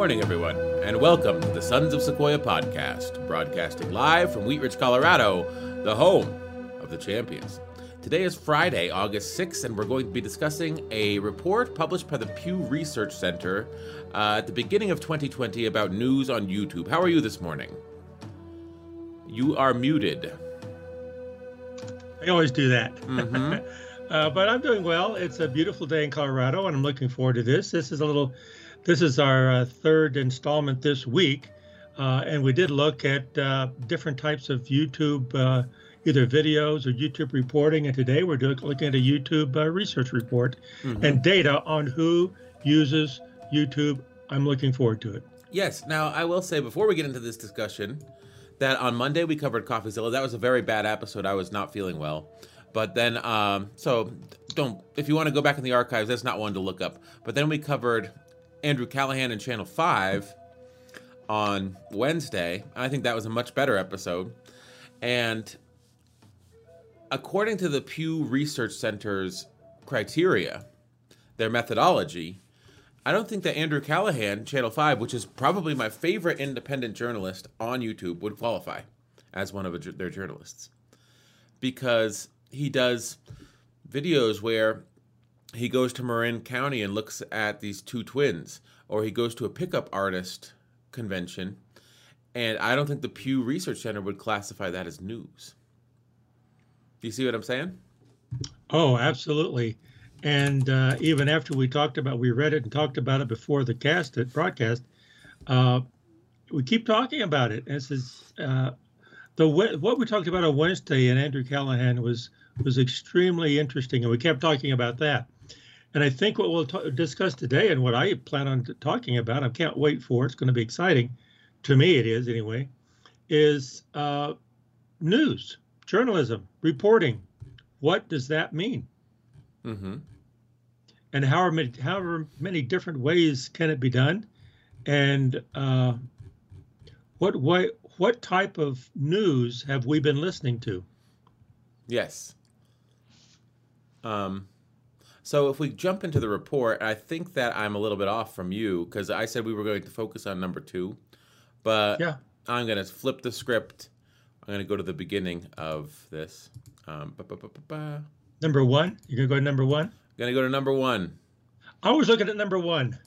morning, everyone, and welcome to the Sons of Sequoia podcast, broadcasting live from Wheat Ridge, Colorado, the home of the champions. Today is Friday, August 6th, and we're going to be discussing a report published by the Pew Research Center uh, at the beginning of 2020 about news on YouTube. How are you this morning? You are muted. I always do that. Mhm. uh, but I'm doing well. It's a beautiful day in Colorado, and I'm looking forward to this. This is a little, this is our uh, third installment this week, uh, and we did look at uh, different types of YouTube, uh, either videos or YouTube reporting. And today we're doing, looking at a YouTube uh, research report Mhm. and data on who uses YouTube. I'm looking forward to it. Yes. Now, I will say before we get into this discussion that on Monday we covered CoffeeZilla. That was a very bad episode. I was not feeling well. But then, um, so don't, if you want to go back in the archives, that's not one to look up. But then we covered Andrew Callaghan and Channel 5 on Wednesday. I think that was a much better episode. And according to the Pew Research Center's criteria, their methodology, I don't think that Andrew Callaghan, Channel 5, which is probably my favorite independent journalist on YouTube, would qualify as one of their journalists. Because he does videos where he goes to Marin County and looks at these two twins, or he goes to a pickup artist convention. And I don't think the Pew Research Center would classify that as news. Do you see what I'm saying? Oh, absolutely. And uh, even after we talked about, we read it and talked about it before the cast, it broadcast. Uh, we keep talking about it. This is uh, the what we talked about on Wednesday, and Andrew Callaghan was was extremely interesting, and we kept talking about that. And I think what we'll ta- discuss today, and what I plan on t- talking about, I can't wait for. it, It's going to be exciting. To me, it is anyway. Is uh, news, journalism, reporting. What does that mean? Mm-hmm. and however many, however many different ways can it be done, and uh, what way, what type of news have we been listening to? Yes. Um, so if we jump into the report, I think that I'm a little bit off from you because I said we were going to focus on number two, but Yeah. I'm going to flip the script. I'm going to go to the beginning of this. Um, ba, ba, ba. Number one, you're gonna go to number one. I'm Going to go to number one. I was looking at number one.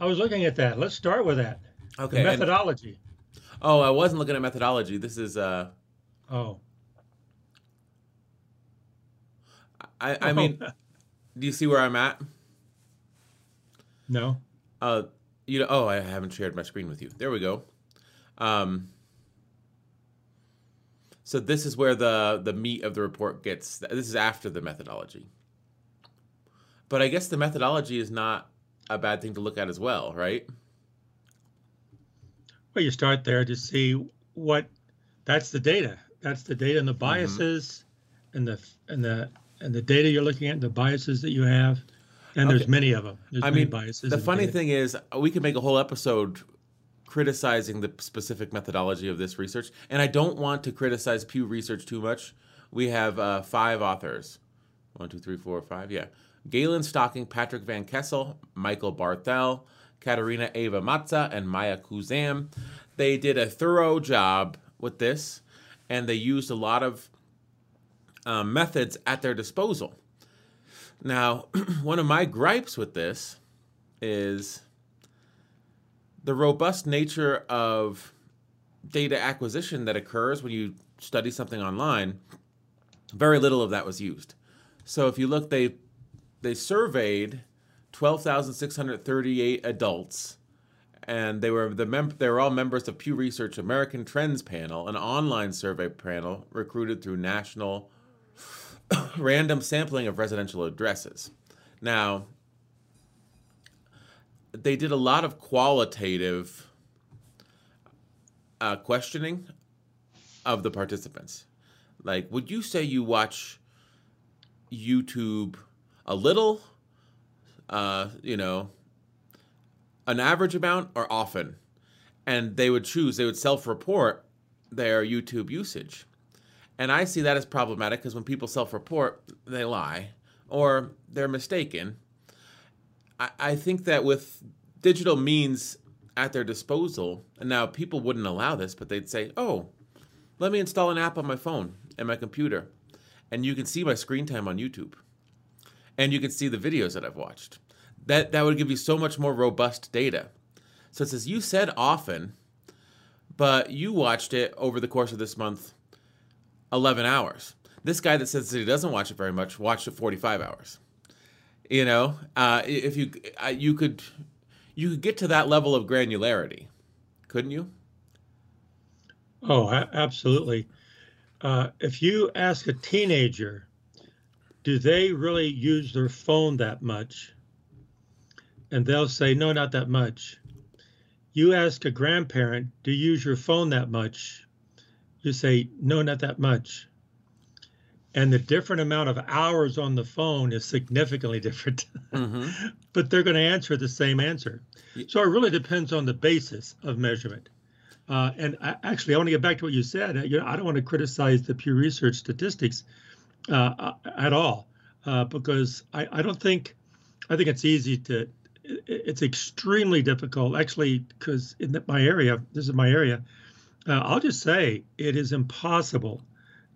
I was looking at that. Let's start with that. The Okay. and- methodology. oh, I wasn't looking at methodology. This is uh, Oh, I, I mean, do you see where I'm at? no. Uh, you know, oh, I haven't shared my screen with you. There we go. Um, so this is where the the meat of the report gets. This is after the methodology. But I guess the methodology is not a bad thing to look at as well, right? Well, you start there to see what. That's the data. That's the data and the biases, and the and the and the data you're looking at, and the biases that you have, and there's many of them. There's I many mean, biases. the funny data. thing is, we could make a whole episode criticizing the specific methodology of this research, and I don't want to criticize Pew Research too much. We have uh, five authors. One, two, three, four, five. Yeah. Galen Stocking, Patrick Van Kessel, Michael Barthel, Katerina Eva Matsa, and Maya Khuzam. They did a thorough job with this, and they used a lot of um, methods at their disposal. Now, one of my gripes with this is the robust nature of data acquisition that occurs when you study something online. Very little of that was used. So if you look, they they surveyed twelve thousand six hundred thirty-eight adults, and they were the mem- they were all members of Pew Research American Trends Panel, an online survey panel recruited through national random sampling of residential addresses. Now, they did a lot of qualitative uh, questioning of the participants. Like, would you say you watch YouTube a little, uh, you know, an average amount, or often? And they would choose, they would self report their YouTube usage. And I see that as problematic because when people self report, they lie or they're mistaken. I, I think that with digital means at their disposal. And now people wouldn't allow this, but they'd say, "Oh, let me install an app on my phone and my computer, and you can see my screen time on YouTube, and you can see the videos that I've watched." That that would give you so much more robust data. So it says you said often, but you watched it over the course of this month, eleven hours. This guy that says that he doesn't watch it very much watched it forty-five hours. You know, uh, if you uh, you could you could get to that level of granularity, couldn't you? Oh, absolutely. Uh, if you ask a teenager, do they really use their phone that much? And they'll say, no, not that much. You ask a grandparent, do you use your phone that much? You say, no, not that much and the different amount of hours on the phone is significantly different. Mm-hmm. but they're going to answer the same answer. So it really depends on the basis of measurement. Uh, and I, actually, I want to get back to what you said. You know, I don't want to criticize the Pew Research statistics uh, uh at all uh, because I, I don't think I think it's easy to. It's extremely difficult, actually, because in my area, this is my area. Uh, I'll just say it is impossible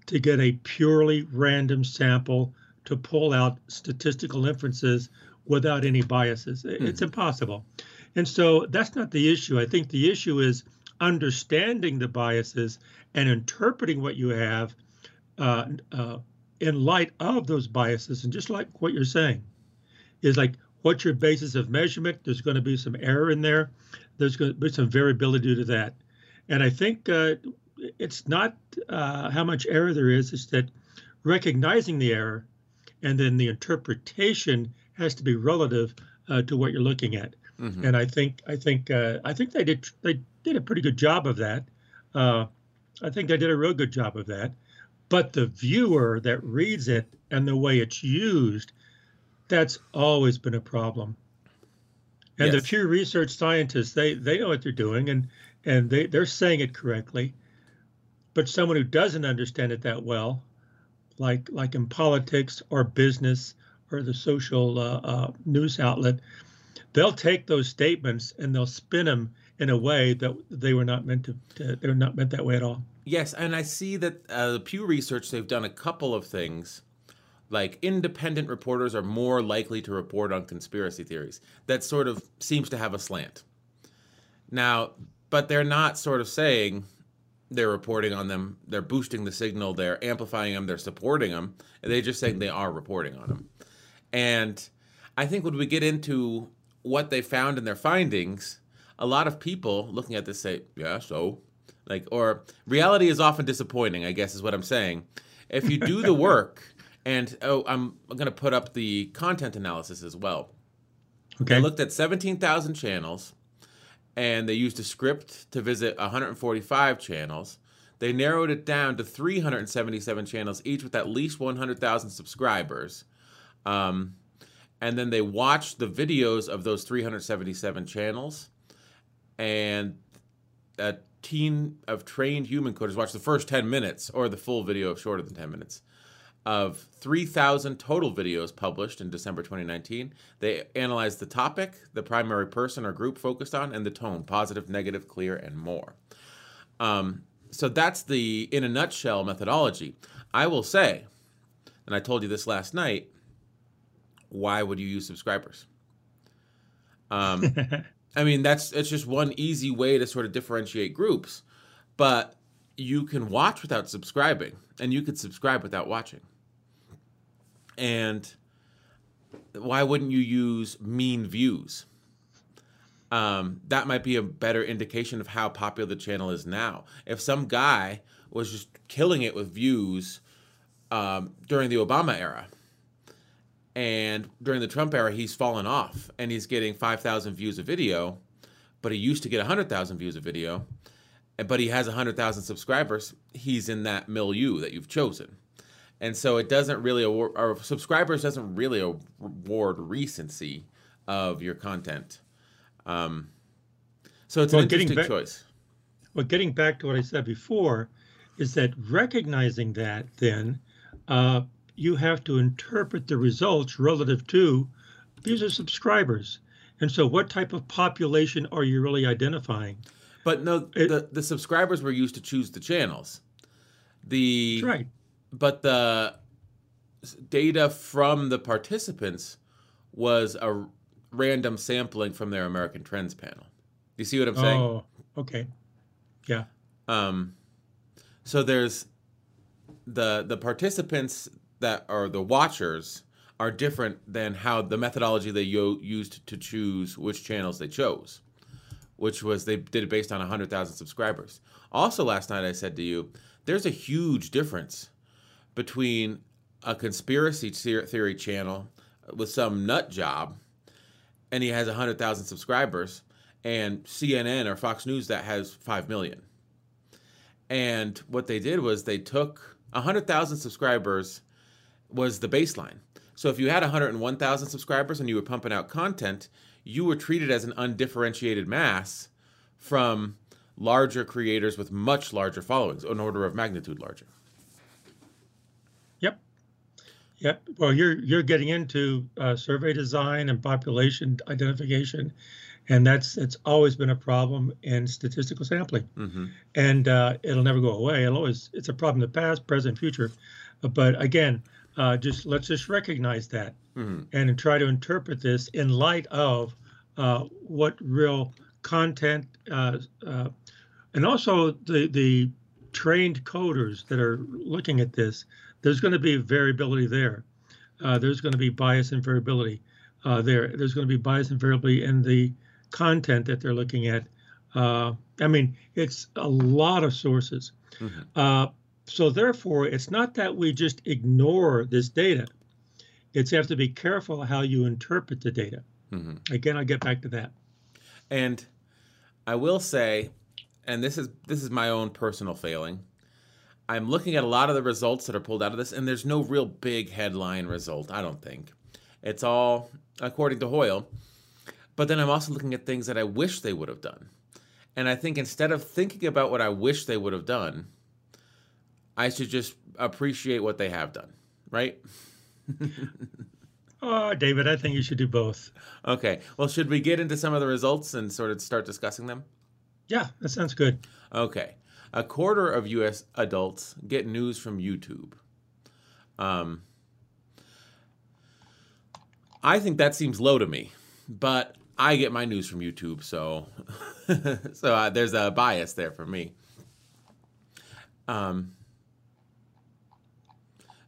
to get a purely random sample to pull out statistical inferences without any biases. It's impossible. And so that's not the issue. I think the issue is understanding the biases and interpreting what you have uh, uh, in light of those biases. And just like what you're saying, is like what's your basis of measurement? There's going to be some error in there. There's going to be some variability due to that. And I think uh, it's not uh, how much error there is, it's that recognizing the error and then the interpretation has to be relative uh, to what you're looking at. Mm-hmm. And I think I think uh, I think they did they did a pretty good job of that. Uh, I think they did a real good job of that. But the viewer that reads it and the way it's used, that's always been a problem. And yes. the Pew Research scientists, they they know what they're doing and and they, they're saying it correctly but someone who doesn't understand it that well, like like in politics or business or the social uh, uh, news outlet, they'll take those statements and they'll spin them in a way that they were not meant to. to they were not meant that way at all. Yes, and I see that uh, the Pew Research they've done a couple of things. Like independent reporters are more likely to report on conspiracy theories. That sort of seems to have a slant. Now, but they're not sort of saying they're reporting on them. They're boosting the signal. They're amplifying them. They're supporting them. They're just saying they are reporting on them. And I think when we get into what they found in their findings, a lot of people looking at this say, "Yeah, so." Like, or reality is often disappointing. I guess is what I'm saying. If you do the work, and oh, I'm, going to put up the content analysis as well. Okay. I looked at 17,000 channels and they used a script to visit 145 channels. They narrowed it down to 377 channels, each with at least 100,000 subscribers. Um, and then they watched the videos of those 377 channels. And a team of trained human coders watched the first 10 minutes, or the full video shorter than 10 minutes of 3,000 total videos published in December 2019. They analyzed the topic, the primary person or group focused on, and the tone positive, negative, clear, and more. Um, so that's the, in a nutshell, methodology. I will say, and I told you this last night, why would you use subscribers? Um, I mean, that's it's just one easy way to sort of differentiate groups, but you can watch without subscribing, and you could subscribe without watching. And why wouldn't you use mean views? Um, that might be a better indication of how popular the channel is now. If some guy was just killing it with views um, during the Obama era, and during the Trump era, he's fallen off and he's getting 5,000 views a video, but he used to get 100,000 views a video, but he has 100,000 subscribers, he's in that milieu that you've chosen and so it doesn't really award our subscribers doesn't really award recency of your content. Um, so it's well, an interesting back, choice. Well, getting back to what I said before, is that recognizing that then uh, you have to interpret the results relative to these are subscribers. And so, what type of population are you really identifying? But no, It- the the subscribers were used to choose the channels. The right. but the data from the participants was a random sampling from their American Trends panel. You see what I'm saying? Oh, okay. Yeah. Um, so there's the the participants that are the watchers are different than how the methodology they yo- used to choose which channels they chose, which was they did it based on 100,000 subscribers. Also, last night I said to you, there's a huge difference between a conspiracy theory channel with some nut job and he has 100,000 subscribers and CNN or Fox News that has 5 million. And what they did was they took 100,000 subscribers was the baseline. So if you had 101,000 subscribers and you were pumping out content, you were treated as an undifferentiated mass from larger creators with much larger followings, an order of magnitude larger. Yep. Yep. Well, you're you're getting into uh, survey design and population identification, and that's it's always been a problem in statistical sampling, hmm and uh, it'll never go away. It'll always it's a problem in the past, present, future. But again, uh, just let's just recognize that hmm and try to interpret this in light of uh, what real content uh, uh, and also the the trained coders that are looking at this. There's going to be variability there. Uh, there's going to be bias and variability uh, there. There's going to be bias and variability in the content that they're looking at. Uh, I mean, it's a lot of sources. Mhm. So therefore, it's not that we just ignore this data. It's you have to be careful how you interpret the data. hmm Again, I'll get back to that. And I will say, and this is this is my own personal failing. I'm looking at a lot of the results that are pulled out of this, and there's no real big headline result. I don't think it's all according to Hoyle. But then I'm also looking at things that I wish they would have done, and I think instead of thinking about what I wish they would have done, I should just appreciate what they have done. Right? Oh, David, I think you should do both. Okay. Well, should we get into some of the results and sort of start discussing them? Yeah, that sounds good. Okay. A quarter of U.S. adults get news from YouTube. Um, I think that seems low to me, but I get my news from YouTube, so so uh, there's a bias there for me. Um,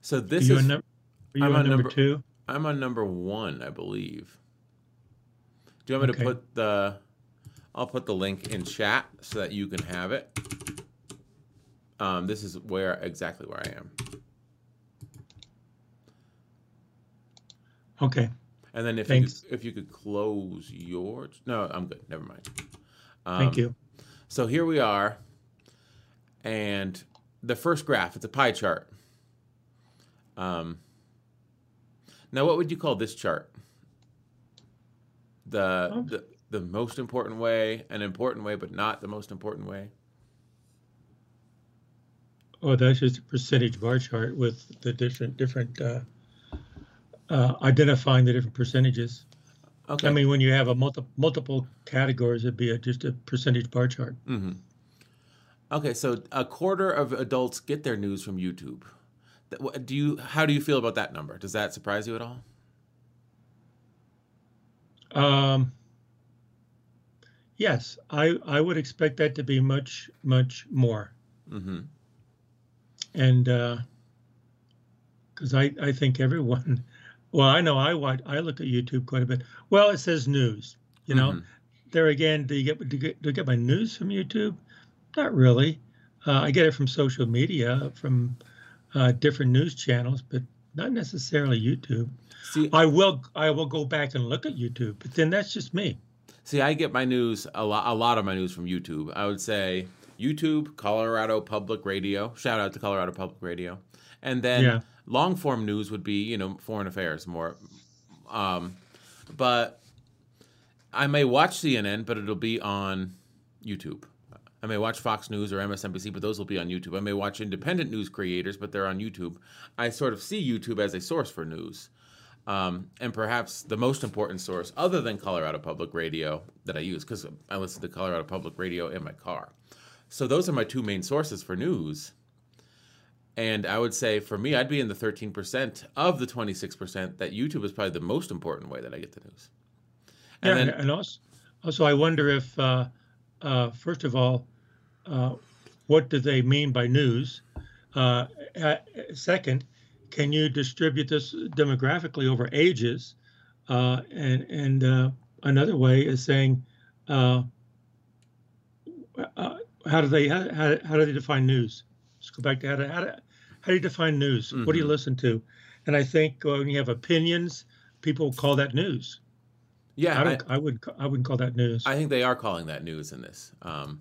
so this is num- are you I'm on on number number- two? I'm on number one, I believe. Do you want me Okay. to put the? I'll put the link in chat so that you can have it. Um, this is where exactly where I am, Okay. and then if Thanks. you if you could close yours. no, I'm good. Never mind. Um, Thank you. So here we are, and the first graph. It's a pie chart. Um, now, what would you call this chart? The, the the most important way, an important way, but not the most important way. Oh, that's just a percentage bar chart with the different different uh, uh, identifying the different percentages. Okay. I mean, when you have a multi- multiple categories, it'd be a, just a percentage bar chart. hmm Okay, so a quarter of adults get their news from YouTube. Do you? How do you feel about that number? Does that surprise you at all? Um, yes, I I would expect that to be much much more, Mm-hmm. and because I I think everyone, well, I know I watch I look at YouTube quite a bit. Well, it says news, you know. Mhm. There again, do you get do you get, do I get my news from YouTube? Not really. Uh, I get it from social media, from uh, different news channels, but not necessarily YouTube. See, I will I will go back and look at YouTube, but then that's just me. See, I get my news a lot. A lot of my news from YouTube. I would say YouTube, Colorado Public Radio. Shout out to Colorado Public Radio, and then Yeah. long form news would be you know foreign affairs more. Um, but I may watch CNN, but it'll be on YouTube. I may watch Fox News or MSNBC, but those will be on YouTube. I may watch independent news creators, but they're on YouTube. I sort of see YouTube as a source for news. Um, and perhaps the most important source, other than Colorado Public Radio, that I use, because I listen to Colorado Public Radio in my car. So those are my two main sources for news. And I would say for me, I'd be in the 13% of the 26% that YouTube is probably the most important way that I get the news. And yeah, then, and also, also, I wonder if, uh, uh, first of all, uh, what do they mean by news? Uh, second, can you distribute this demographically over ages? Uh, and and uh, another way is saying, how do they how, how, how do they define news? Let's go back to how do, how do, how do you define news? Mm-hmm. What do you mm-hmm. listen to? And I think when you have opinions, people call that news. Yeah, I, I, I would I wouldn't call that news. I think they are calling that news in this. Um,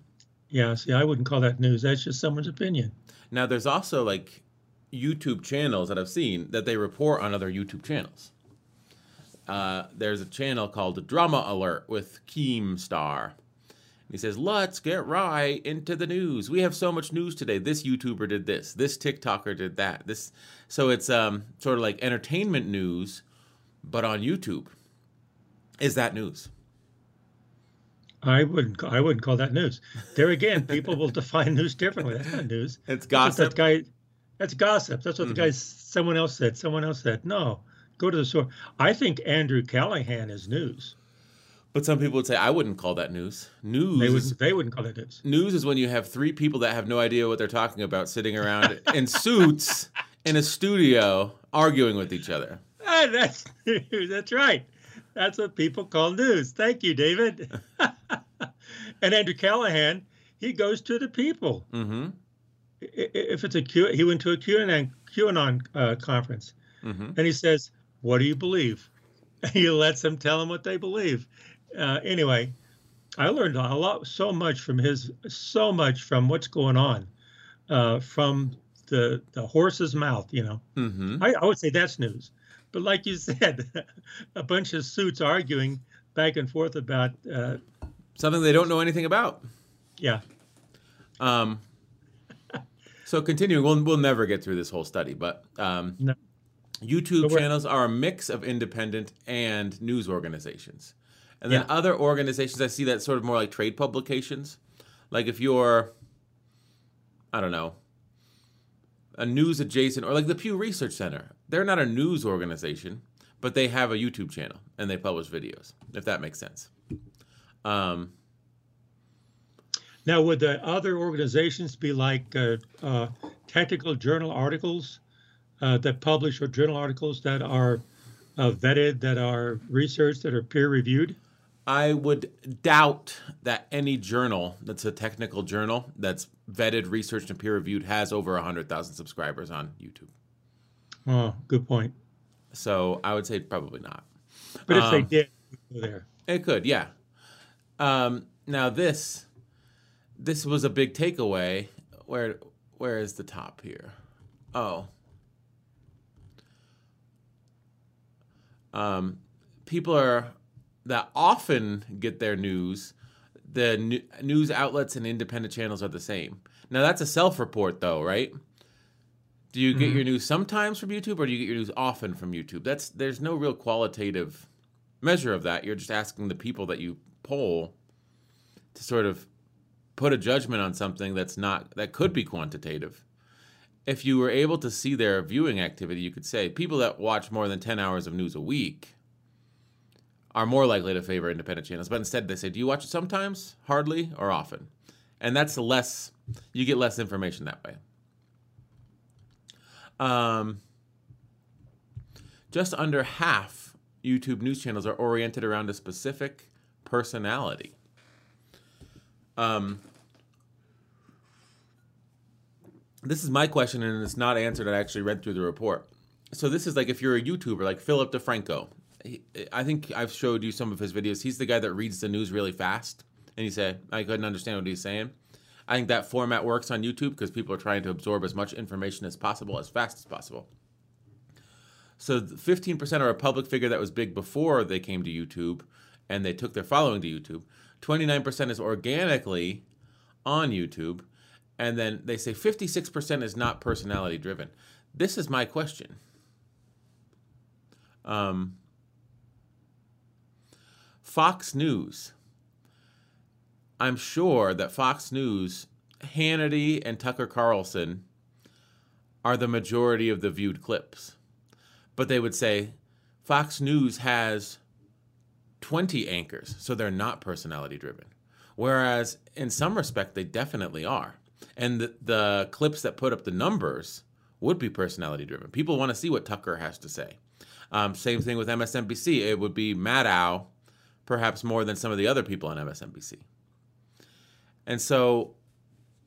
yeah, see, I wouldn't call that news. That's just someone's opinion. Now, there's also like YouTube channels that I've seen that they report on other YouTube channels. Uh, there's a channel called Drama Alert with Keemstar. He says, Let's get right into the news. We have so much news today. This YouTuber did this. This TikToker did that. This so it's um, sort of like entertainment news, but on YouTube. Is that news? I wouldn't. I wouldn't call that news. There again, people will define news differently. That's not news. It's gossip. That guy. That's gossip. That's what mm-hmm. the guy. Someone else said. Someone else said. No, go to the source. I think Andrew Callaghan is news. But some people would say I wouldn't call that news. News. They, would, they wouldn't call it news. News is when you have three people that have no idea what they're talking about sitting around in suits in a studio arguing with each other. Ah, that's that's right. That's what people call news. Thank you, David. and Andrew Callaghan, he goes to the people. Mm-hmm. If it's a Q, he went to a QAnon, QAnon uh, conference, mm-hmm. and he says, "What do you believe?" And he lets them tell him what they believe. Uh, anyway, I learned a lot, so much from his, so much from what's going on, uh, from the the horse's mouth. You know, mm-hmm. I, I would say that's news. But like you said, a bunch of suits arguing back and forth about uh, something they don't know anything about. Yeah. Um. so continuing, we'll we'll never get through this whole study, but um, no. YouTube channels are a mix of independent and news organizations, and then yeah. other organizations. I see that sort of more like trade publications. Like if you're, I don't know, a news adjacent or like the Pew Research Center. They're not a news organization, but they have a YouTube channel and they publish videos. If that makes sense. Um, now, would the other organizations be like uh, uh, technical journal articles uh, that publish or journal articles that are uh, vetted, that are researched, that are peer reviewed? I would doubt that any journal that's a technical journal that's vetted, researched, and peer reviewed has over 100,000 subscribers on YouTube. Oh, good point. So I would say probably not. But if um, they did, there. It could, yeah. Um, now this this was a big takeaway. Where where is the top here? Oh. Um, people are that often get their news, the news outlets and independent channels are the same. Now that's a self-report, though, right? Do you get mm-hmm. your news sometimes from YouTube, or do you get your news often from YouTube? That's there's no real qualitative measure of that. You're just asking the people that you poll to sort of put a judgment on something that's not that could be quantitative. If you were able to see their viewing activity, you could say people that watch more than 10 hours of news a week are more likely to favor independent channels. But instead, they say, do you watch it sometimes, hardly, or often? And that's less, you get less information that way. Um, just under half YouTube news channels are oriented around a specific personality. Um, this is my question, and it's not answered. I actually read through the report. So this is like if you're a YouTuber, like Philip DeFranco, I think I've showed you some of his videos. He's the guy that reads the news really fast, and he said I couldn't understand what he's saying. I think that format works on YouTube because people are trying to absorb as much information as possible as fast as possible. So 15% are a public figure that was big before they came to YouTube and they took their following to YouTube. 29% is organically on YouTube. And then they say 56% is not personality driven. This is my question Um, Fox News. I'm sure that Fox News, Hannity and Tucker Carlson are the majority of the viewed clips. But they would say Fox News has 20 anchors, so they're not personality driven. Whereas in some respect, they definitely are. And the, the clips that put up the numbers would be personality driven. People want to see what Tucker has to say. Um, same thing with MSNBC. It would be Maddow, perhaps more than some of the other people on MSNBC. And so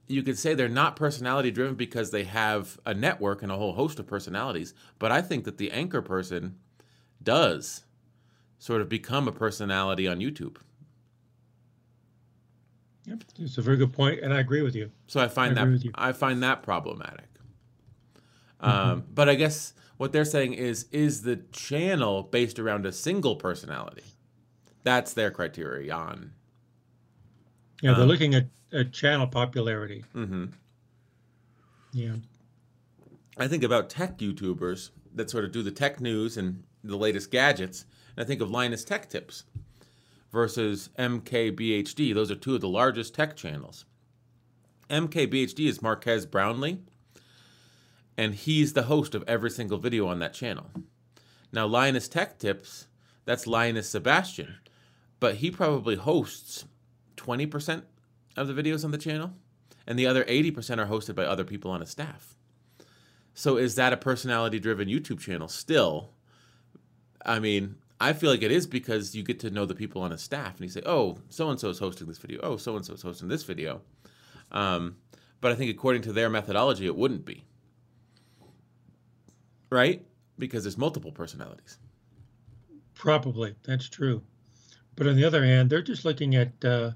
you could say they're not personality driven because they have a network and a whole host of personalities. But I think that the anchor person does sort of become a personality on YouTube. Yep, it's a very good point, and I agree with you. So I find I that. I find that problematic. Mm-hmm. Um, but I guess what they're saying is is the channel based around a single personality? That's their criterion. Yeah, they're Um, looking at, at channel popularity. hmm Yeah. I think about tech YouTubers that sort of do the tech news and the latest gadgets, and I think of Linus Tech Tips versus MKBHD. Those are two of the largest tech channels. MKBHD is Marques Brownlee, and he's the host of every single video on that channel. Now, Linus Tech Tips, that's Linus Sebastian, but he probably hosts 20% of the videos on the channel, and the other 80% are hosted by other people on his staff. So is that a personality driven YouTube channel still? I mean, I feel like it is because you get to know the people on a staff and you say, oh, so and so is hosting this video. Oh, so and so is hosting this video. Um, but I think according to their methodology, it wouldn't be. Right? Because there's multiple personalities. Probably that's true, but on the other hand, they're just looking at uh,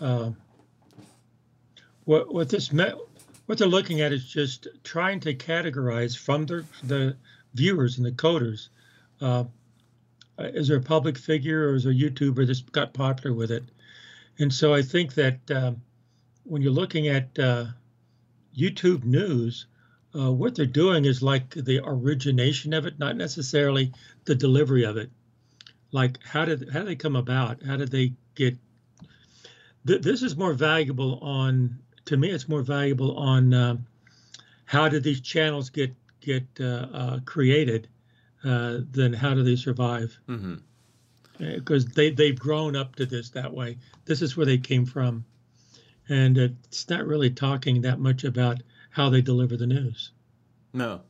uh, what what this what they're looking at is just trying to categorize from the the viewers and the coders. Uh, is there a public figure or is there a YouTuber that's got popular with it? And so I think that um, when you're looking at uh, YouTube news, uh, what they're doing is like the origination of it, not necessarily the delivery of it. Like how did how did they come about? How did they get? Th- this is more valuable on to me. It's more valuable on um, how did these channels get get uh, uh, created uh, than how do they survive? Because they they've grown up to this that way. This is where they came from, and it's not really talking that much about how they deliver the news. No.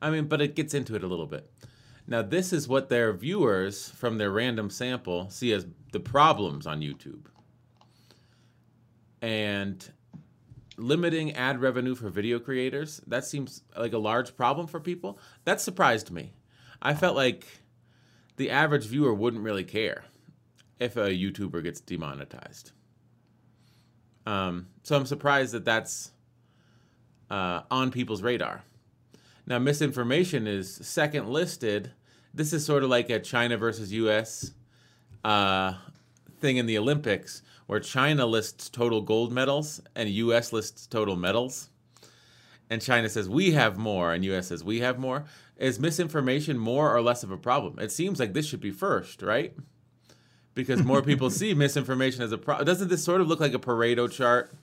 I mean, but it gets into it a little bit. Now, this is what their viewers from their random sample see as the problems on YouTube. And limiting ad revenue for video creators, that seems like a large problem for people. That surprised me. I felt like the average viewer wouldn't really care if a YouTuber gets demonetized. Um, so I'm surprised that that's uh, on people's radar. Now, misinformation is second listed. This is sort of like a China versus U.S. Uh, thing in the Olympics, where China lists total gold medals and U.S. lists total medals. And China says we have more, and U.S. says we have more. Is misinformation more or less of a problem? It seems like this should be first, right? Because more people see misinformation as a problem. Doesn't this sort of look like a Pareto chart?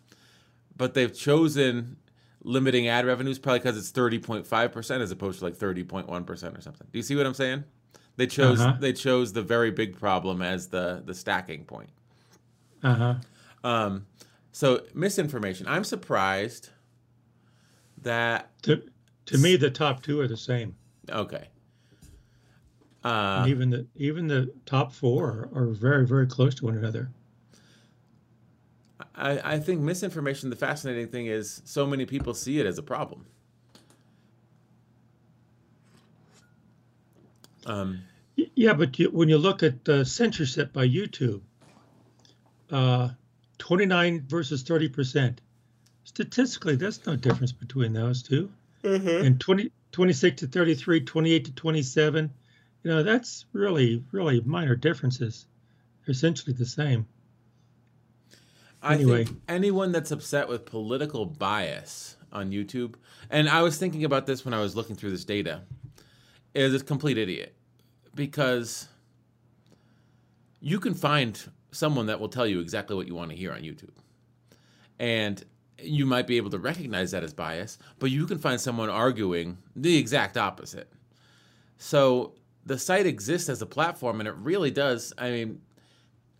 But they've chosen limiting ad revenues probably because it's 30.5% as opposed to like 30.1% or something. Do you see what I'm saying? They chose Uh-huh. they chose the very big problem as the the stacking point. Uh huh. Um, so misinformation. I'm surprised that To to me, the top two are the same. okay. Uh, even the even the top four are very very close to one another. I, I think misinformation. The fascinating thing is so many people see it as a problem. Um, Yeah, but you, when you look at uh, censorship by YouTube, uh, 29 versus 30 percent. Statistically, that's no difference between those 2 mm-hmm. And 20, 26 to 33, 28 to 27, you know, that's really, really minor differences. They're essentially the same. I Anyway. think anyone that's upset with political bias on YouTube, and I was thinking about this when I was looking through this data, is a complete idiot. because you can find someone that will tell you exactly what you want to hear on YouTube. And you might be able to recognize that as bias, but you can find someone arguing the exact opposite. So the site exists as a platform and it really does, I mean,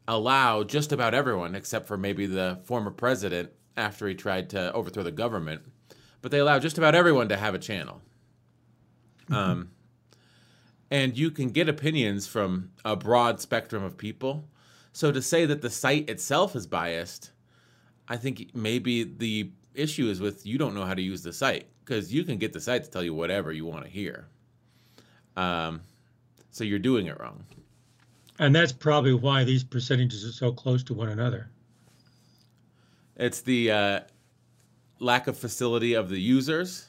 allow just about everyone, except for maybe the former president after he tried to overthrow the government, but they allow just about everyone to have a channel. Mm-hmm. Um, and you can get opinions from a broad spectrum of people. So to say that the site itself is biased, I think maybe the issue is with you don't know how to use the site because you can get the site to tell you whatever you want to hear. Um, so you're doing it wrong. And that's probably why these percentages are so close to one another. It's the uh, lack of facility of the users,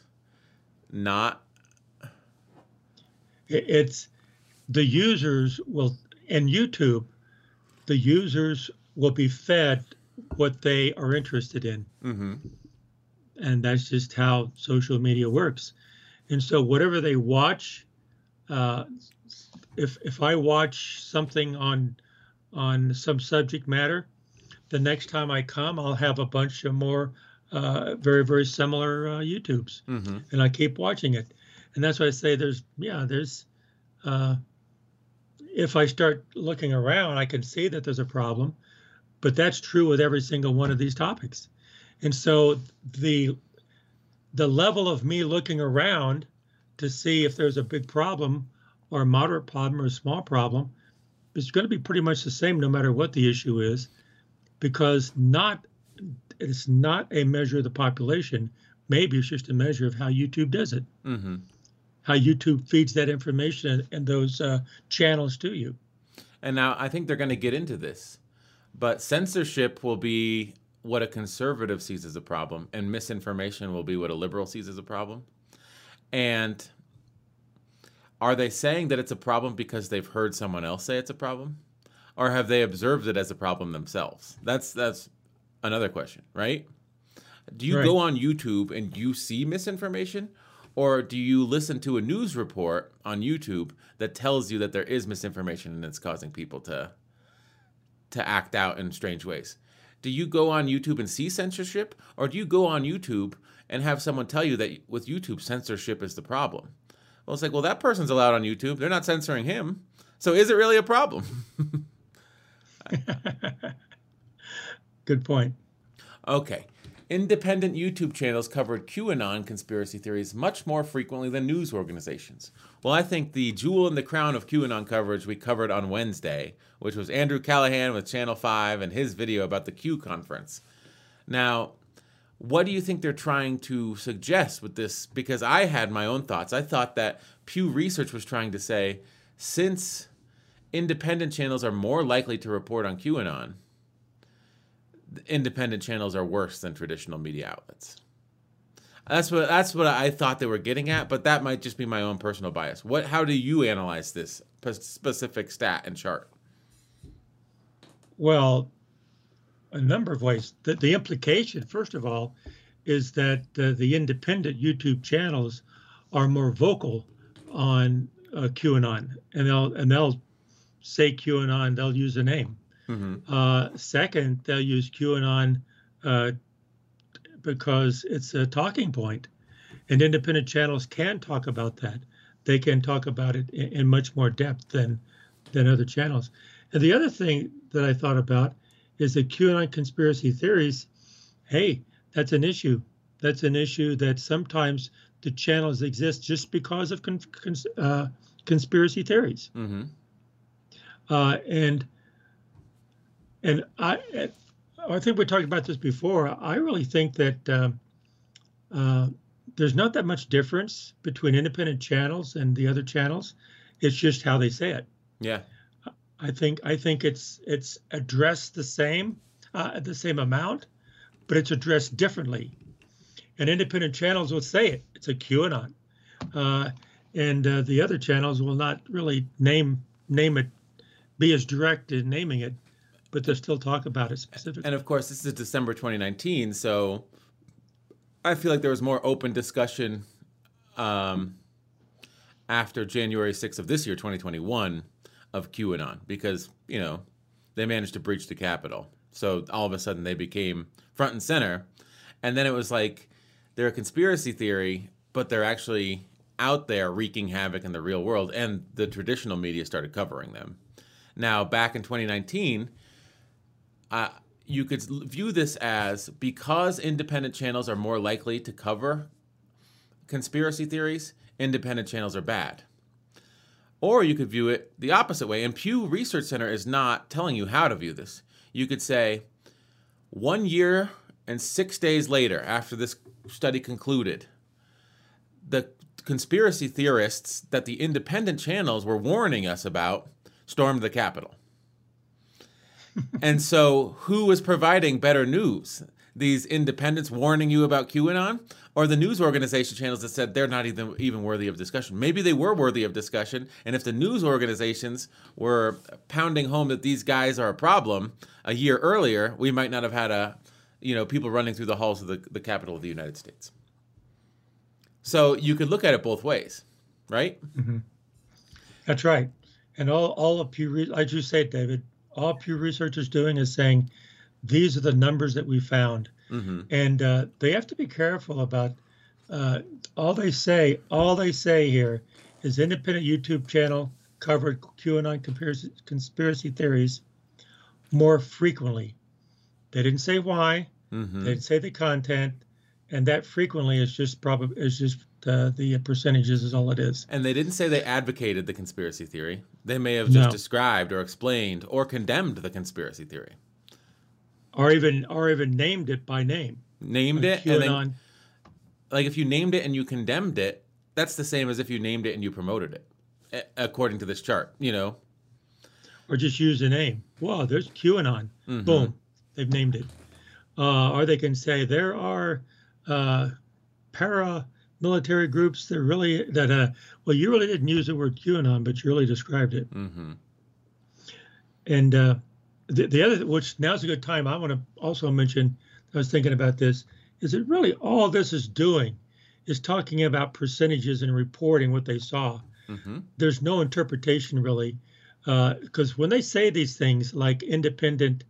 not. It's the users will, in YouTube, the users will be fed what they are interested in. Mm-hmm. And that's just how social media works. And so, whatever they watch, uh, if if I watch something on on some subject matter, the next time I come, I'll have a bunch of more uh, very very similar uh, YouTubes, mm-hmm. and I keep watching it. And that's why I say there's yeah there's uh, if I start looking around, I can see that there's a problem, but that's true with every single one of these topics. And so the the level of me looking around to see if there's a big problem or a moderate problem or a small problem is going to be pretty much the same no matter what the issue is because not it's not a measure of the population maybe it's just a measure of how youtube does it mm-hmm. how youtube feeds that information and those uh, channels to you and now i think they're going to get into this but censorship will be what a conservative sees as a problem, and misinformation will be what a liberal sees as a problem. And are they saying that it's a problem because they've heard someone else say it's a problem? Or have they observed it as a problem themselves? That's that's another question, right? Do you right. go on YouTube and you see misinformation? Or do you listen to a news report on YouTube that tells you that there is misinformation and it's causing people to to act out in strange ways. Do you go on YouTube and see censorship, or do you go on YouTube and have someone tell you that with YouTube, censorship is the problem? Well, it's like, well, that person's allowed on YouTube. They're not censoring him. So is it really a problem? Good point. Okay. Independent YouTube channels covered QAnon conspiracy theories much more frequently than news organizations. Well, I think the jewel in the crown of QAnon coverage we covered on Wednesday, which was Andrew Callaghan with Channel 5 and his video about the Q conference. Now, what do you think they're trying to suggest with this? Because I had my own thoughts. I thought that Pew Research was trying to say since independent channels are more likely to report on QAnon, independent channels are worse than traditional media outlets. That's what that's what I thought they were getting at, but that might just be my own personal bias. What how do you analyze this specific stat and chart? Well, a number of ways. The, the implication, first of all, is that uh, the independent YouTube channels are more vocal on uh, QAnon, and they'll and they'll say QAnon. They'll use a name. Mm-hmm. Uh, second, they'll use QAnon uh, because it's a talking point, and independent channels can talk about that. They can talk about it in, in much more depth than than other channels. And the other thing that I thought about is the QAnon conspiracy theories. Hey, that's an issue. That's an issue that sometimes the channels exist just because of con- cons- uh, conspiracy theories. Mm-hmm. Uh, and and I, I think we talked about this before. I really think that uh, uh, there's not that much difference between independent channels and the other channels. It's just how they say it. Yeah. I think I think it's it's addressed the same uh, the same amount, but it's addressed differently. And independent channels will say it. It's a QAnon, uh, and uh, the other channels will not really name name it, be as direct in naming it but they'll still talk about it specifically. And of course, this is December 2019, so I feel like there was more open discussion um, after January 6th of this year, 2021, of QAnon because, you know, they managed to breach the Capitol. So all of a sudden they became front and center. And then it was like they're a conspiracy theory, but they're actually out there wreaking havoc in the real world. And the traditional media started covering them. Now, back in 2019, uh, you could view this as because independent channels are more likely to cover conspiracy theories, independent channels are bad. Or you could view it the opposite way. And Pew Research Center is not telling you how to view this. You could say, one year and six days later, after this study concluded, the conspiracy theorists that the independent channels were warning us about stormed the Capitol. And so, who was providing better news? These independents warning you about QAnon, or the news organization channels that said they're not even even worthy of discussion. Maybe they were worthy of discussion, and if the news organizations were pounding home that these guys are a problem a year earlier, we might not have had a you know people running through the halls of the, the Capitol of the United States. So you could look at it both ways, right? Mm-hmm. That's right. And all all of Pew, as you say, David, all Pew Research is doing is saying these are the numbers that we found Mm-hmm. And uh, they have to be careful about uh, all they say. All they say here is independent YouTube channel covered QAnon conspiracy, conspiracy theories more frequently. They didn't say why. Mm-hmm. They didn't say the content, and that frequently is just probably is just uh, the percentages is all it is. And they didn't say they advocated the conspiracy theory. They may have just no. described or explained or condemned the conspiracy theory or even or even named it by name. Named like it, QAnon. and then, like if you named it and you condemned it, that's the same as if you named it and you promoted it, according to this chart. You know, or just use a name. Wow, there's QAnon. Mm-hmm. Boom, they've named it. Uh, or they can say there are uh, paramilitary groups that really that uh, well, you really didn't use the word QAnon, but you really described it. Mm-hmm. And uh, the, the other, which now's a good time, I want to also mention, I was thinking about this, is that really all this is doing is talking about percentages and reporting what they saw. Mm-hmm. There's no interpretation really, because uh, when they say these things like independent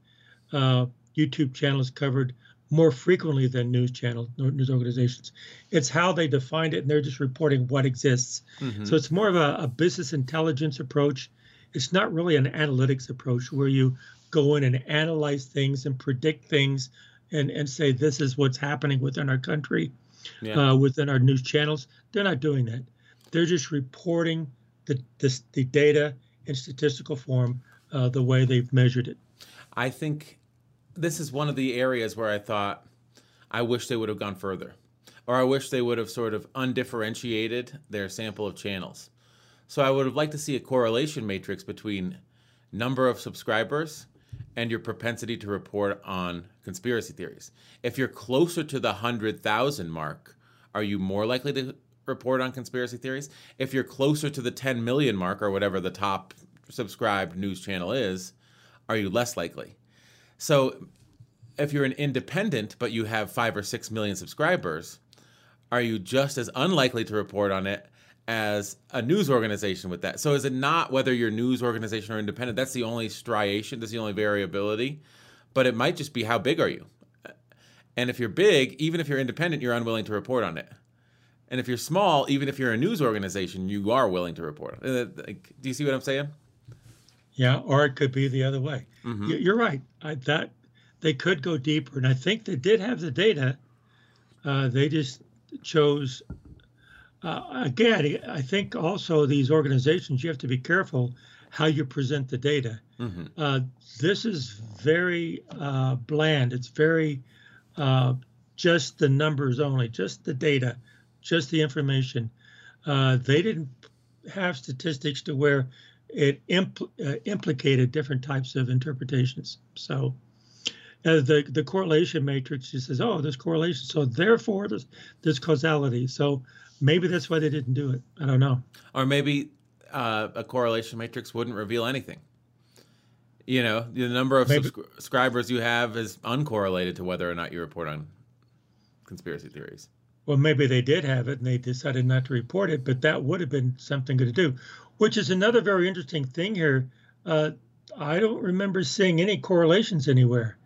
uh, YouTube channels covered more frequently than news channels, news organizations, it's how they defined it, and they're just reporting what exists. Mm-hmm. So it's more of a, a business intelligence approach. It's not really an analytics approach where you go in and analyze things and predict things and, and say this is what's happening within our country, yeah. uh, within our news channels. They're not doing that. They're just reporting the, the, the data in statistical form uh, the way they've measured it. I think this is one of the areas where I thought I wish they would have gone further, or I wish they would have sort of undifferentiated their sample of channels. So I would have liked to see a correlation matrix between number of subscribers and your propensity to report on conspiracy theories. If you're closer to the 100,000 mark, are you more likely to report on conspiracy theories? If you're closer to the 10 million mark or whatever the top subscribed news channel is, are you less likely? So if you're an independent but you have 5 or 6 million subscribers, are you just as unlikely to report on it as a news organization with that. So is it not whether you're news organization or independent? That's the only striation. That's the only variability. But it might just be how big are you? And if you're big, even if you're independent, you're unwilling to report on it. And if you're small, even if you're a news organization, you are willing to report. Uh, do you see what I'm saying? Yeah, or it could be the other way. Mm-hmm. You're right. I, that they could go deeper, and I think they did have the data. Uh, they just chose uh, again, I think also these organizations, you have to be careful how you present the data. Mm-hmm. Uh, this is very uh, bland. It's very uh, just the numbers only, just the data, just the information. Uh, they didn't have statistics to where it impl- uh, implicated different types of interpretations. So the the correlation matrix just says, oh, there's correlation, so therefore there's there's causality. So maybe that's why they didn't do it. I don't know. Or maybe uh, a correlation matrix wouldn't reveal anything. You know, the number of subscribers you have is uncorrelated to whether or not you report on conspiracy theories. Well, maybe they did have it and they decided not to report it, but that would have been something good to do, which is another very interesting thing here. Uh, I don't remember seeing any correlations anywhere.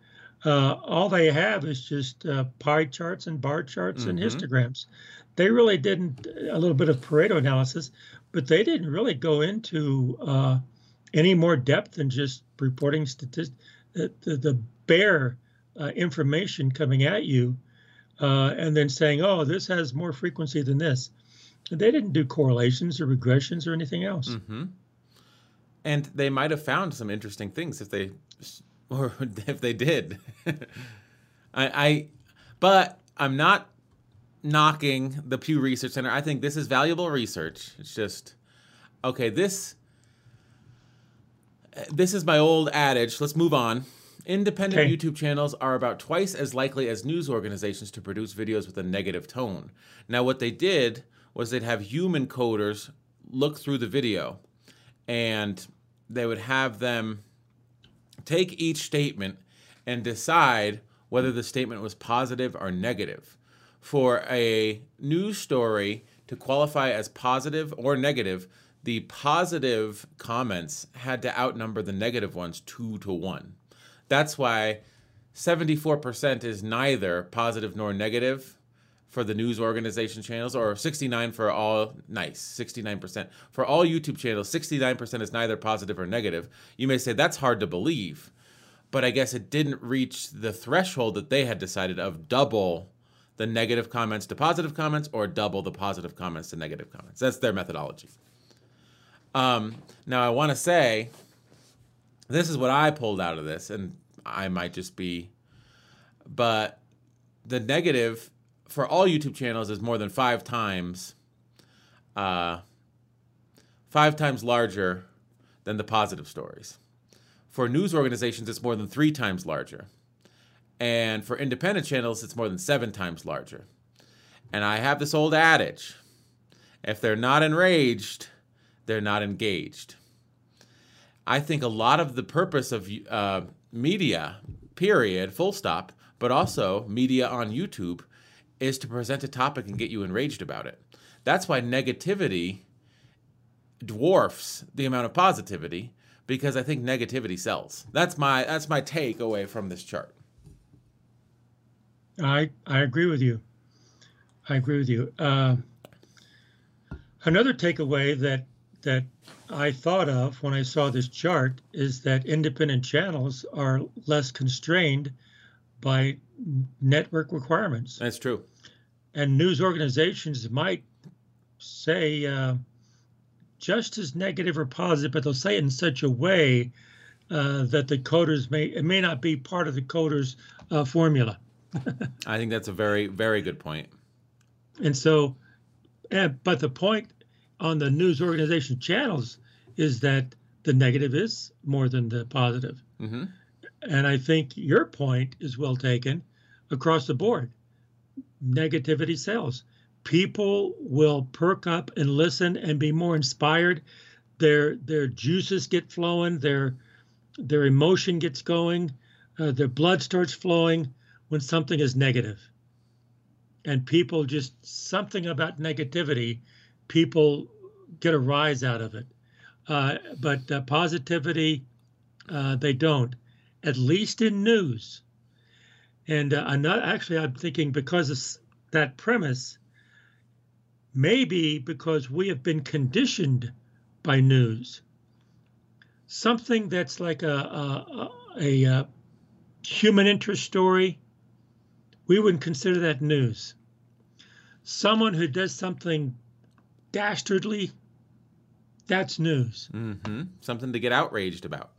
Uh, all they have is just uh, pie charts and bar charts mm-hmm. and histograms. They really didn't a little bit of Pareto analysis, but they didn't really go into uh, any more depth than just reporting statistics, the, the, the bare uh, information coming at you, uh, and then saying, "Oh, this has more frequency than this." They didn't do correlations or regressions or anything else. Mm-hmm. And they might have found some interesting things if they, or if they did. I, I, but I'm not knocking the Pew Research Center. I think this is valuable research. It's just okay. This this is my old adage. Let's move on. Independent okay. YouTube channels are about twice as likely as news organizations to produce videos with a negative tone. Now, what they did was they'd have human coders look through the video and they would have them take each statement and decide whether the statement was positive or negative. For a news story to qualify as positive or negative, the positive comments had to outnumber the negative ones two to one. That's why 74% is neither positive nor negative for the news organization channels, or 69 for all nice 69% for all YouTube channels. 69% is neither positive or negative. You may say that's hard to believe, but I guess it didn't reach the threshold that they had decided of double the negative comments to positive comments or double the positive comments to negative comments. That's their methodology. Um, now, I want to say this is what I pulled out of this, and I might just be, but the negative for all YouTube channels is more than five times, uh, five times larger than the positive stories. For news organizations, it's more than three times larger. And for independent channels, it's more than seven times larger. And I have this old adage if they're not enraged, they're not engaged. I think a lot of the purpose of uh, media, period, full stop, but also media on YouTube, is to present a topic and get you enraged about it. That's why negativity dwarfs the amount of positivity because I think negativity sells. That's my that's my take away from this chart. I I agree with you. I agree with you. Uh, another takeaway that that I thought of when I saw this chart is that independent channels are less constrained by network requirements. That's true. And news organizations might say uh, just as negative or positive, but they'll say it in such a way uh, that the coders may it may not be part of the coders uh, formula. I think that's a very very good point. And so, and, but the point on the news organization channels is that the negative is more than the positive. Mm-hmm. And I think your point is well taken across the board. Negativity sells. People will perk up and listen and be more inspired. Their their juices get flowing. Their their emotion gets going. Uh, their blood starts flowing when something is negative. And people just something about negativity people get a rise out of it. Uh, but uh, positivity, uh, they don't, at least in news. And uh, I'm not actually, I'm thinking because of that premise, maybe because we have been conditioned by news. Something that's like a, a, a, a uh, human interest story, we wouldn't consider that news. Someone who does something dastardly, that's news. Mm-hmm. Something to get outraged about.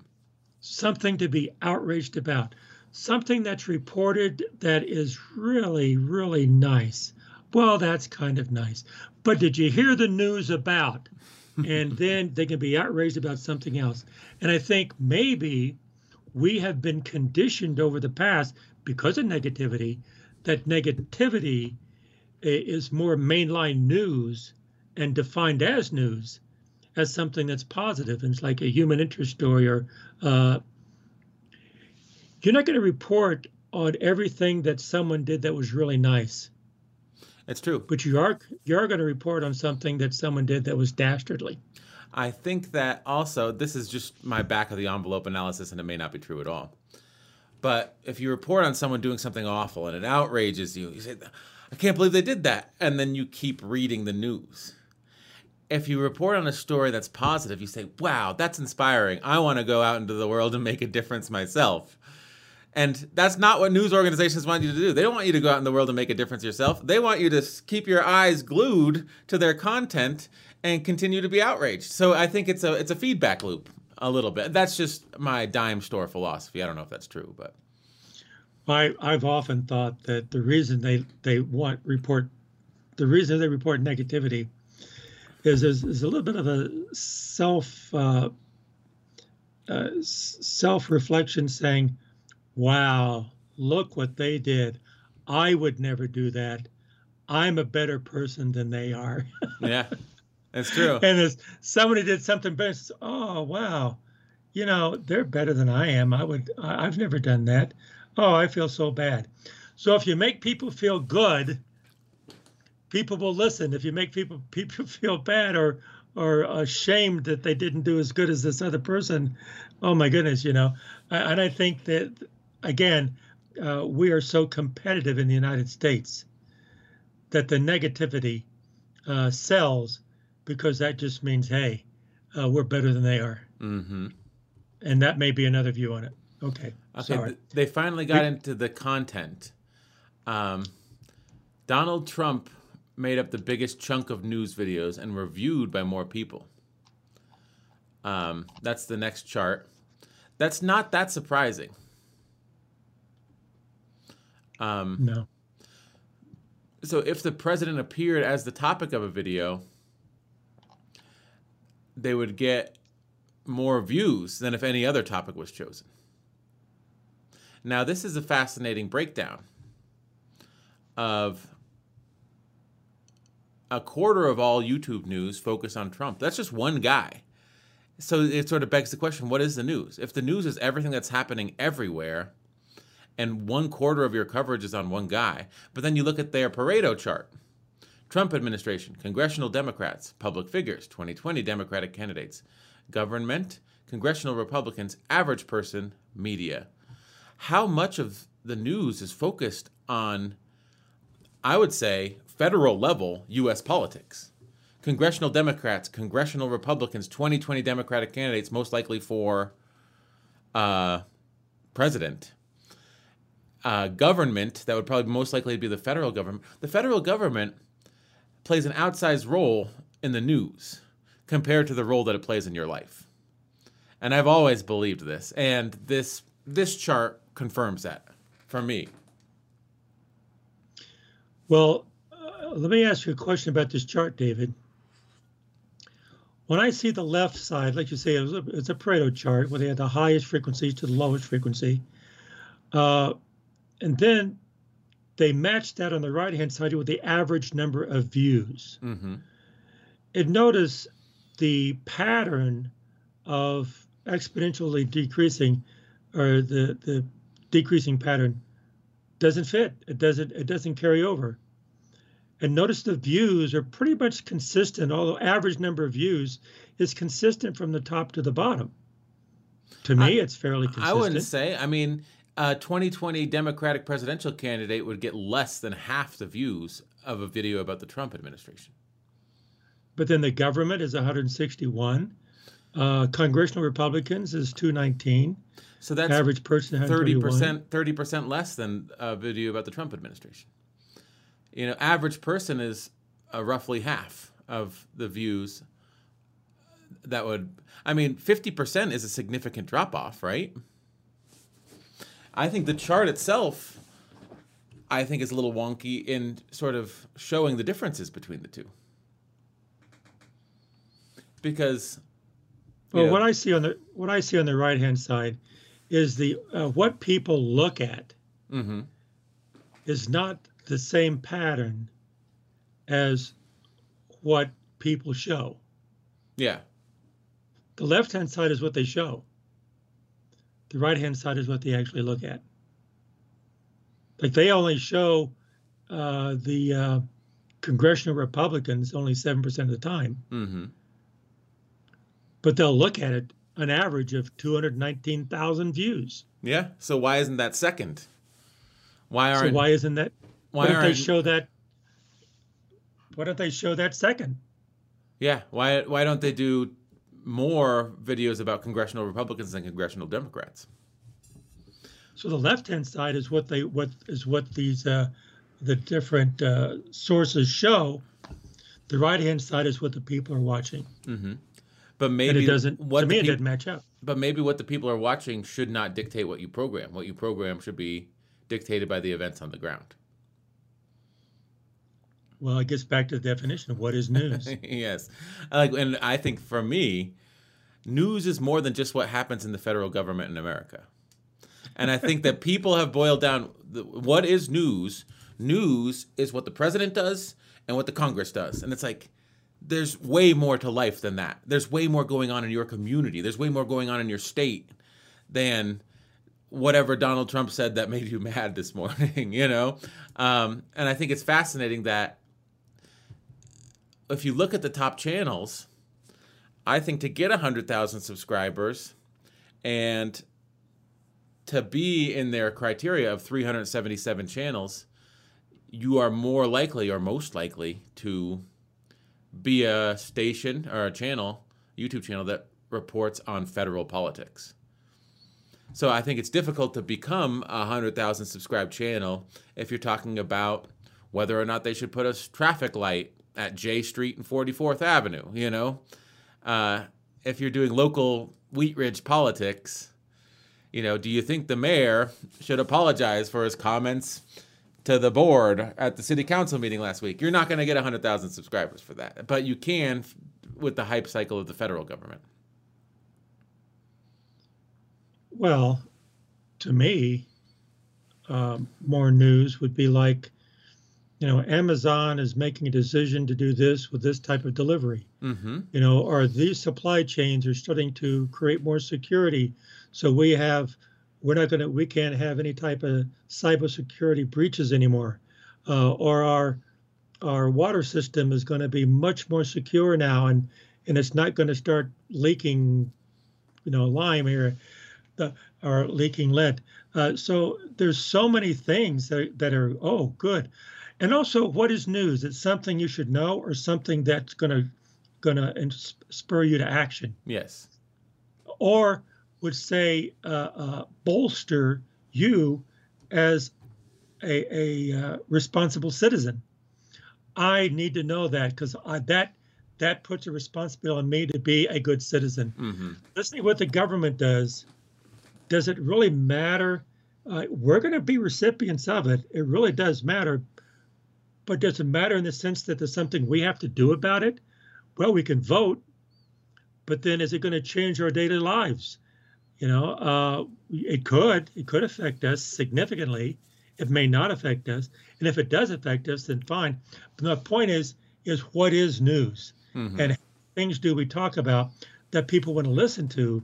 Something to be outraged about. Something that's reported that is really, really nice. Well, that's kind of nice. But did you hear the news about? and then they can be outraged about something else. And I think maybe we have been conditioned over the past because of negativity that negativity eh, is more mainline news and defined as news as something that's positive and it's like a human interest story or uh, you're not going to report on everything that someone did that was really nice that's true. But you are you are going to report on something that someone did that was dastardly. I think that also this is just my back of the envelope analysis, and it may not be true at all. But if you report on someone doing something awful and it outrages you, you say, "I can't believe they did that," and then you keep reading the news. If you report on a story that's positive, you say, "Wow, that's inspiring. I want to go out into the world and make a difference myself." And that's not what news organizations want you to do. They don't want you to go out in the world and make a difference yourself. They want you to keep your eyes glued to their content and continue to be outraged. So I think it's a it's a feedback loop a little bit. That's just my dime store philosophy. I don't know if that's true, but I I've often thought that the reason they they want report the reason they report negativity is is, is a little bit of a self uh, uh, self reflection saying wow, look what they did. I would never do that. I'm a better person than they are. yeah, that's true. and as somebody did something better, oh wow, you know they're better than I am. I would. I've never done that. Oh, I feel so bad. So if you make people feel good, people will listen. If you make people people feel bad or or ashamed that they didn't do as good as this other person, oh my goodness, you know. And I think that again, uh, we are so competitive in the United States that the negativity uh, sells because that just means, hey, uh, we're better than they are. Mm-hmm. And that may be another view on it. Okay. Okay. Sorry. They finally got into the content. Um, Donald Trump made up the biggest chunk of news videos and were viewed by more people. Um, that's the next chart. That's not that surprising. Um, no. So if the president appeared as the topic of a video, they would get more views than if any other topic was chosen. Now, this is a fascinating breakdown of a quarter of all YouTube news focus on Trump. That's just one guy. So it sort of begs the question what is the news? If the news is everything that's happening everywhere, and one quarter of your coverage is on one guy. But then you look at their Pareto chart Trump administration, congressional Democrats, public figures, 2020 Democratic candidates, government, congressional Republicans, average person, media. How much of the news is focused on, I would say, federal level U.S. politics? Congressional Democrats, congressional Republicans, 2020 Democratic candidates, most likely for uh, president uh, government that would probably most likely be the federal government. The federal government plays an outsized role in the news compared to the role that it plays in your life. And I've always believed this, and this this chart confirms that for me. Well, uh, let me ask you a question about this chart, David. When I see the left side, like you say, it's a, it's a Pareto chart where they have the highest frequency to the lowest frequency. Uh, and then they matched that on the right hand side with the average number of views. Mm-hmm. And notice the pattern of exponentially decreasing or the, the decreasing pattern doesn't fit. It doesn't it doesn't carry over. And notice the views are pretty much consistent, although average number of views is consistent from the top to the bottom. To me, I, it's fairly consistent. I wouldn't say. I mean, a 2020 Democratic presidential candidate would get less than half the views of a video about the Trump administration. But then the government is 161. Uh, congressional Republicans is 219. So that's average person 30 percent 30 percent less than a video about the Trump administration. You know, average person is uh, roughly half of the views. That would, I mean, 50 percent is a significant drop off, right? I think the chart itself, I think, is a little wonky in sort of showing the differences between the two. Because, well, know, what I see on the what I see on the right hand side is the uh, what people look at mm-hmm. is not the same pattern as what people show. Yeah. The left hand side is what they show. The right hand side is what they actually look at. Like they only show uh, the uh, congressional Republicans only 7% of the time. Mm-hmm. But they'll look at it an average of 219,000 views. Yeah. So why isn't that second? Why aren't So why isn't that? why don't they show that? Why don't they show that second? Yeah, why why don't they do more videos about congressional Republicans than congressional Democrats? So the left-hand side is what they what is what these uh, the different uh, sources show. The right-hand side is what the people are watching, Mm-hmm. But and maybe it doesn't. what to me, it doesn't match up. but maybe what the people are watching should not dictate what you program. What you program should be dictated by the events on the ground. Well, it gets back to the definition of what is news. yes, like, and I think for me, news is more than just what happens in the federal government in America. And I think that people have boiled down the, what is news. News is what the president does and what the Congress does, and it's like there's way more to life than that. There's way more going on in your community. There's way more going on in your state than whatever Donald Trump said that made you mad this morning, you know? Um, and I think it's fascinating that if you look at the top channels, I think to get 100,000 subscribers and to be in their criteria of 377 channels, you are more likely or most likely to be a station or a channel, YouTube channel that reports on federal politics. So I think it's difficult to become a 100,000 subscribed channel if you're talking about whether or not they should put a traffic light at J Street and 44th Avenue, you know? Uh, if you're doing local Wheat Ridge politics, you know, do you think the mayor should apologize for his comments to the board at the city council meeting last week? You're not going to get 100,000 subscribers for that, but you can f- with the hype cycle of the federal government. Well, to me, um, more news would be like, you know, Amazon is making a decision to do this with this type of delivery. Mm-hmm. You know, or these supply chains are starting to create more security. So we have, we're not going to, we can't have any type of cybersecurity breaches anymore. Uh, or our, our water system is going to be much more secure now, and and it's not going to start leaking, you know, lime here, the, or leaking lead. Uh, so there's so many things that, that are oh good, and also what is news? It's something you should know, or something that's going to going to spur you to action, Yes. or would say uh, uh, bolster you as a, a uh, responsible citizen. I need to know that because that that puts a responsibility on me to be a good citizen. Mm-hmm. Listening to what the government does, does it really matter? Uh, we're going to be recipients of it. It really does matter. But does it matter in the sense that there's something we have to do about it? Well, we can vote, but then is it going to change our daily lives? You know, uh, it could. It could affect us significantly. It may not affect us, and if it does affect us, then fine. But the point is, is what is news, Mm-hmm. and things do we talk about that people want to listen to?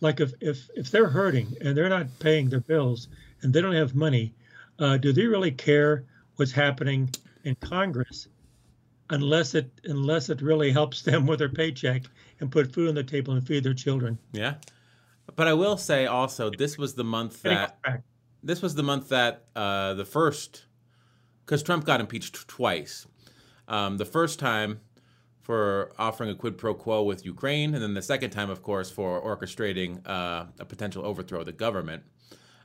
Like if if if they're hurting and they're not paying their bills and they don't have money, uh, do they really care what's happening in Congress? Unless it unless it really helps them with their paycheck and put food on the table and feed their children. Yeah. But I will say also, this was the month that this was the month that uh, the first, because Trump got impeached twice. Um, the first time for offering a quid pro quo with Ukraine, and then the second time, of course, for orchestrating uh, a potential overthrow of the government.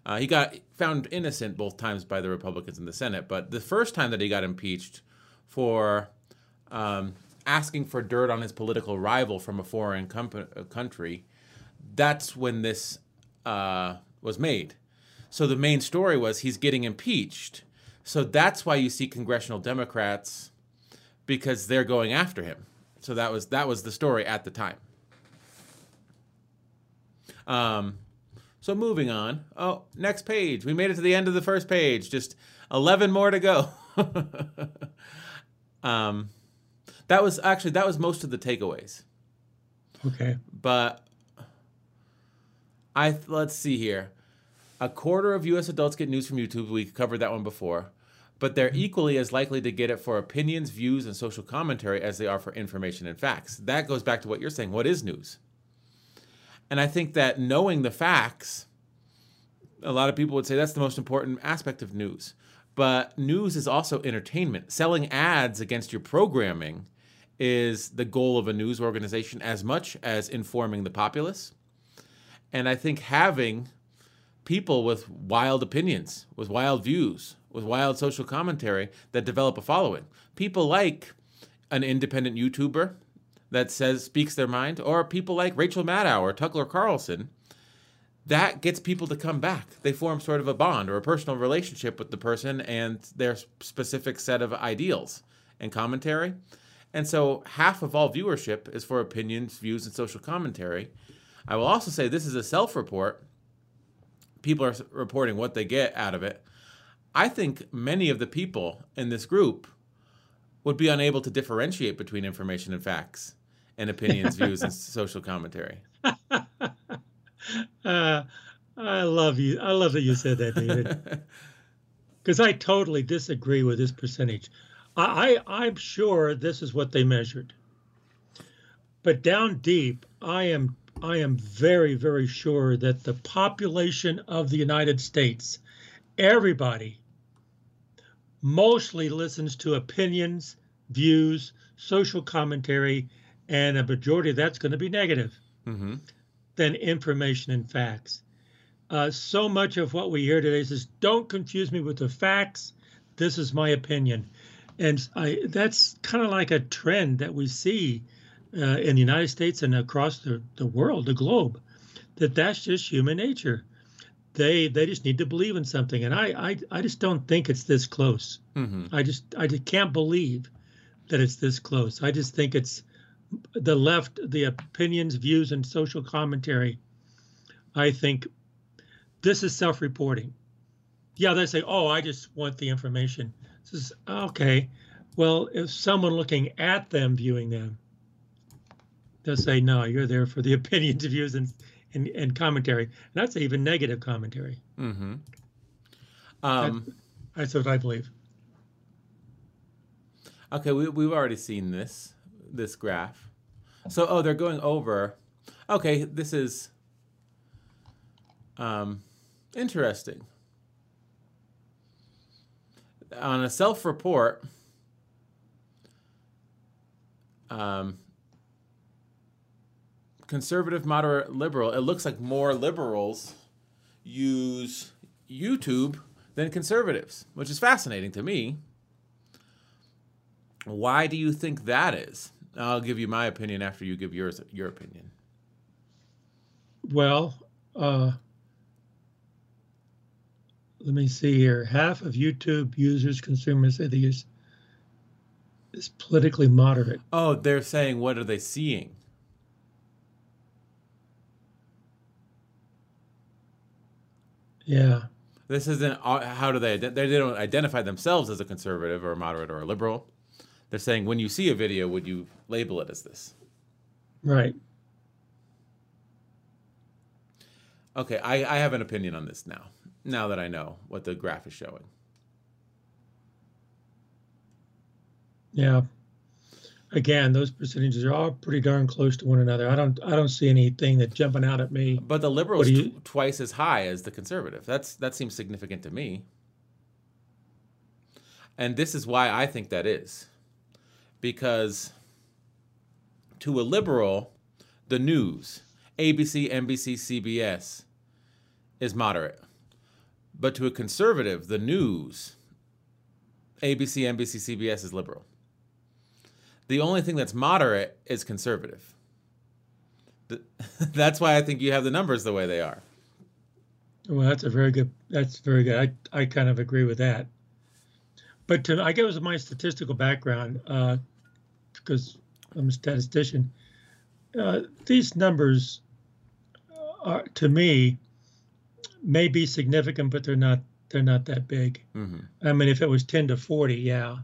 Uh, he got found innocent both times by the Republicans in the Senate, but the first time that he got impeached for um, asking for dirt on his political rival from a foreign comp- country, that's when this uh, was made. So the main story was he's getting impeached. So that's why you see congressional Democrats because they're going after him. So that was that was the story at the time. Um, so moving on. Oh, next page. We made it to the end of the first page. Just eleven more to go. um, that was actually that was most of the takeaways. Okay. But I let's see here. A quarter of U.S. adults get news from YouTube. We covered that one before. but they're mm-hmm. equally as likely to get it for opinions, views, and social commentary as they are for information and facts. That goes back to what you're saying. What is news? And I think that knowing the facts, a lot of people would say that's the most important aspect of news. But news is also entertainment. Selling ads against your programming is the goal of a news organization as much as informing the populace. And I think having people with wild opinions, with wild views, with wild social commentary that develop a following. People like an independent YouTuber that says speaks their mind, or people like Rachel Maddow or Tucker Carlson. That gets people to come back. They form sort of a bond or a personal relationship with the person and their specific set of ideals and commentary. And so half of all viewership is for opinions, views, and social commentary. I will also say this is a self report. People are reporting what they get out of it. I think many of the people in this group would be unable to differentiate between information and facts and opinions, views, and social commentary. Uh, I love you. I love that you said that, David. Because I totally disagree with this percentage. I, I I'm sure this is what they measured, but down deep, I am I am very very sure that the population of the United States, everybody, mostly listens to opinions, views, social commentary, and a majority of that's going to be negative mm-hmm. than information and facts. Uh, so much of what we hear today says, "Don't confuse me with the facts. This is my opinion," and I, that's kind of like a trend that we see uh, in the United States and across the, the world, the globe. That that's just human nature. They they just need to believe in something, and I I, I just don't think it's this close. Mm-hmm. I just I just can't believe that it's this close. I just think it's the left, the opinions, views, and social commentary. I think this is self-reporting. Yeah, they say, "Oh, I just want the information." This is okay. Well, if someone looking at them, viewing them, they'll say, "No, you're there for the opinions, views, and and, and commentary." And that's even negative commentary. Mm-hmm. Um, That's what I believe. okay, we, we've already seen this this graph. So, oh, they're going over. Okay, this is um, interesting. On a self-report, um, conservative, moderate, liberal. It looks like more liberals use YouTube than conservatives, which is fascinating to me. Why do you think that is? I'll give you my opinion after you give yours your opinion. Well, uh, let me see here. Half of YouTube users, consumers say they use is politically moderate. Oh, they're saying what are they seeing? Yeah. This isn't uh, how do they they they don't identify themselves as a conservative or a moderate or a liberal. They're saying when you see a video, would you label it as this? Right. Okay, I, I have an opinion on this now. Now that I know what the graph is showing. Yeah. Again, those percentages are all pretty darn close to one another. I don't I don't see anything that jumping out at me. But the liberals you- tw- twice as high as the conservative. That's that seems significant to me. And this is why I think that is. Because to a liberal, the news, ABC, NBC, CBS is moderate. But to a conservative, the news, ABC, NBC, CBS is liberal. The only thing that's moderate is conservative. That's why I think you have the numbers the way they are. Well, that's a very good. That's very good. I I kind of agree with that. But to I guess my statistical background, uh, because I'm a statistician, uh, these numbers are to me may be significant, but they're not. They're not that big. hmm I mean, if it was 10 to 40, yeah.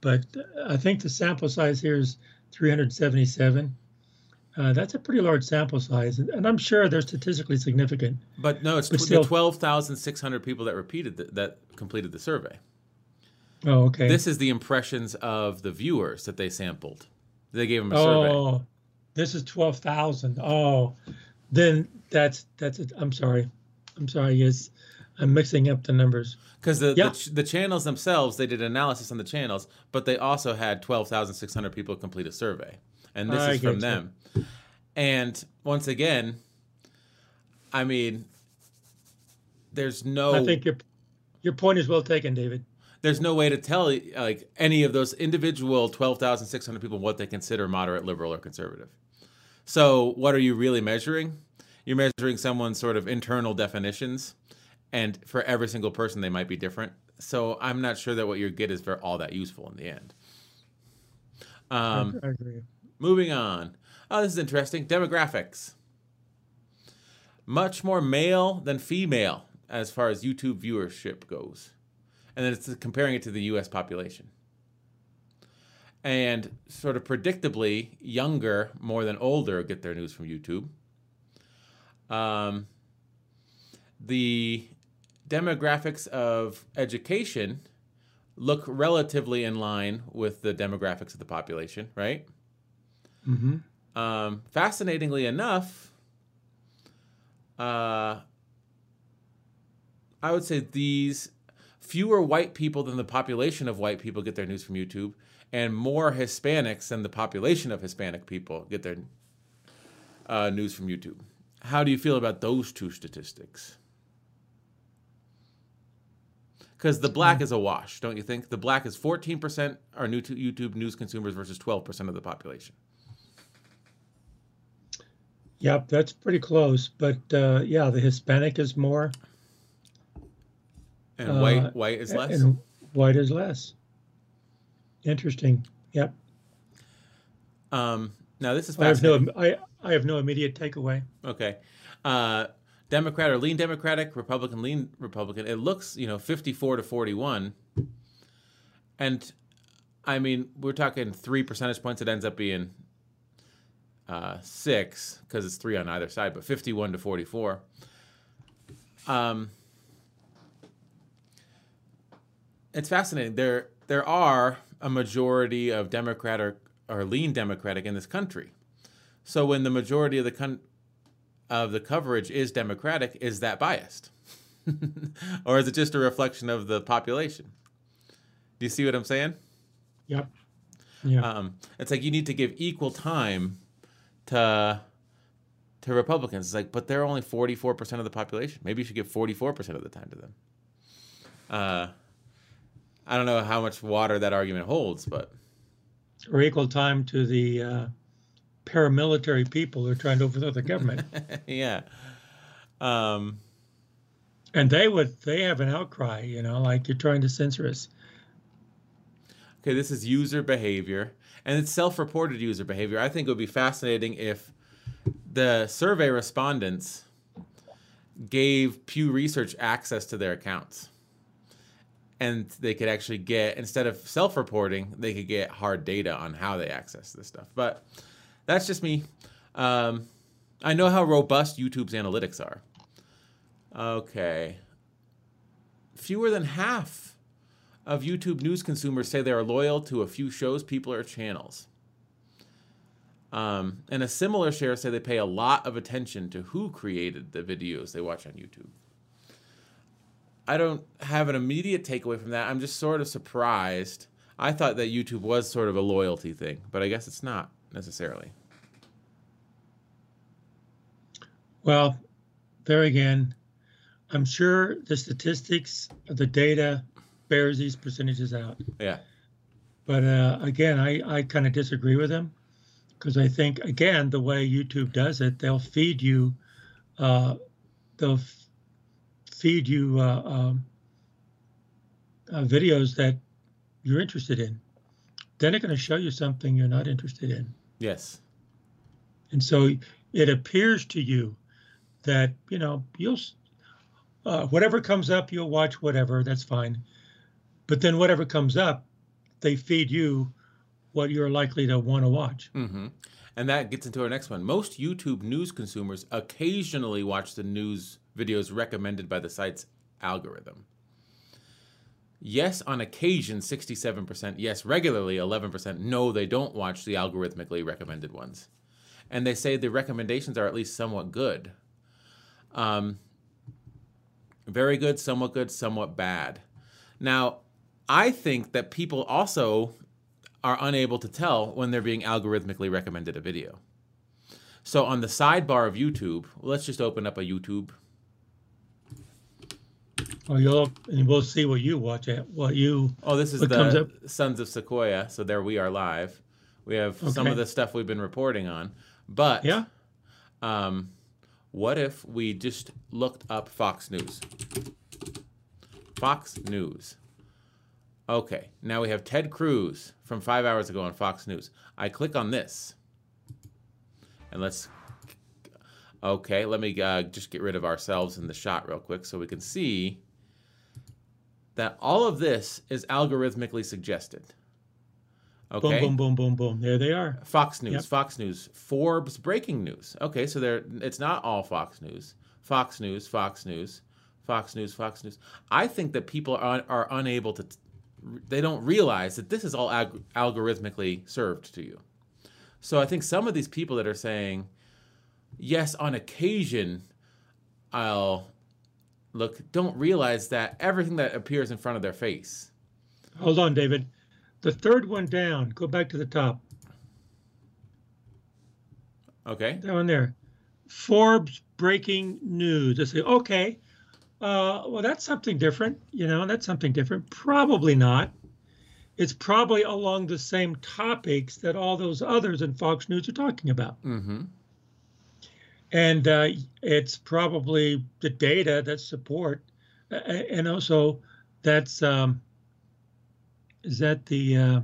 But I think the sample size here is 377. Uh, that's a pretty large sample size, and, and I'm sure they're statistically significant. But no, it's But still- the twelve thousand six hundred people that repeated th- that completed the survey. Oh, okay. This is the impressions of the viewers that they sampled. They gave them a survey. oh, this is twelve thousand. Oh, then that's that's it. I'm sorry. I'm sorry. Yes, I'm mixing up the numbers. Because the, Yeah. the ch- the channels themselves, they did analysis on the channels, but they also had twelve thousand six hundred people complete a survey, and this I is from get you. them. And once again, I mean, there's no I think your your point is well taken, David. there's no way to tell like any of those individual 12,600 people what they consider moderate, liberal, or conservative. So, what are you really measuring? You're measuring someone's sort of internal definitions, and for every single person, they might be different. So, I'm not sure that what you get is very all that useful in the end. Um, I agree. Moving on. Oh, this is interesting. Demographics. Much more male than female as far as YouTube viewership goes. And then it's comparing it to the US population. And sort of predictably, younger more than older get their news from YouTube. Um, the demographics of education look relatively in line with the demographics of the population, right? hmm Um, fascinatingly enough, uh, I would say these fewer white people than the population of white people get their news from YouTube, and more Hispanics than the population of Hispanic people get their uh, news from YouTube. How do you feel about those two statistics? Because the black is a wash, don't you think? The black is 14% are new to YouTube news consumers versus 12% of the population. Yep, that's pretty close. But uh, yeah, the Hispanic is more, And Uh, white white is less. and white is less. Interesting. Yep. Um, now this is I have no. fascinating. I I have no immediate takeaway. Okay, uh, Democrat or lean Democratic, Republican lean Republican. It looks you know fifty four to forty one, and I mean we're talking three percentage points. It ends up being uh, six because it's three on either side, but fifty one to forty four. Um, it's fascinating. There there are a majority of Democrat or, or lean Democratic in this country. So when the majority of the con- of the coverage is Democratic, is that biased, or is it just a reflection of the population? Do you see what I'm saying? Yep. Yeah. Um, it's like you need to give equal time to to Republicans. It's like, but they're only 44 percent of the population. Maybe you should give 44 percent of the time to them. Uh, I don't know how much water that argument holds, but or equal time to the uh, paramilitary people who are trying to overthrow the government. yeah. Um, and they would. They have an outcry. You know, like you're trying to censor us. Okay, this is user behavior, and it's self-reported user behavior. I think it would be fascinating if the survey respondents gave Pew Research access to their accounts, and they could actually get instead of self-reporting, they could get hard data on how they access this stuff. But that's just me. Um, I know how robust YouTube's analytics are. Okay, fewer than half of YouTube news consumers say they are loyal to a few shows, people, or channels. Um, and a similar share say they pay a lot of attention to who created the videos they watch on YouTube. I don't have an immediate takeaway from that. I'm just sort of surprised. I thought that YouTube was sort of a loyalty thing, but I guess it's not necessarily. Well, there again, I'm sure the statistics, the data bears these percentages out. Yeah. But uh, again, I, I kind of disagree with them because I think, again, the way YouTube does it, they'll feed you, uh, they'll f- feed you uh, um, uh, videos that you're interested in. Then they're going to show you something you're not interested in. Yes. And so it appears to you that, you know, you'll, uh, whatever comes up, you'll watch whatever, that's fine. But then whatever comes up, they feed you what you're likely to want to watch. hmm And that gets into our next one. Most YouTube news consumers occasionally watch the news videos recommended by the site's algorithm. Yes, on occasion, 67%. Yes, regularly, 11%. No, they don't watch the algorithmically recommended ones. And they say the recommendations are at least somewhat good. Um, very good, somewhat good, somewhat bad. Now, I think that people also are unable to tell when they're being algorithmically recommended a video. So on the sidebar of YouTube, let's just open up a YouTube. Oh, you'll and we'll see what you watch at what you. Oh, this is the? Sons of Sequoia. So there we are live. We have some of the stuff we've been reporting on. But Yeah. um, what if we just looked up Fox News? Fox News. Okay, now we have Ted Cruz from five hours ago on Fox News. I click on this, and let's. Okay, let me uh, just get rid of ourselves in the shot real quick so we can see that all of this is algorithmically suggested. Okay. Boom, boom, boom, boom, boom. There they are. Fox News, Yep. Fox News, Forbes breaking news. Okay, so there it's not all Fox News. Fox News, Fox News, Fox News, Fox News. I think that people are, are unable to they don't realize that this is all ag- algorithmically served to you. So I think some of these people that are saying, "Yes, on occasion I'll look," don't realize that everything that appears in front of their face. Hold on, David. The third one down. Go back to the top. Okay? That one there. Forbes breaking news. I say, okay, uh, well, that's something different. You know, that's something different. Probably not. It's probably along the same topics that all those others in Fox News are talking about. Mm-hmm. And uh, it's probably the data that support, uh, and also that's, um, is that the, uh,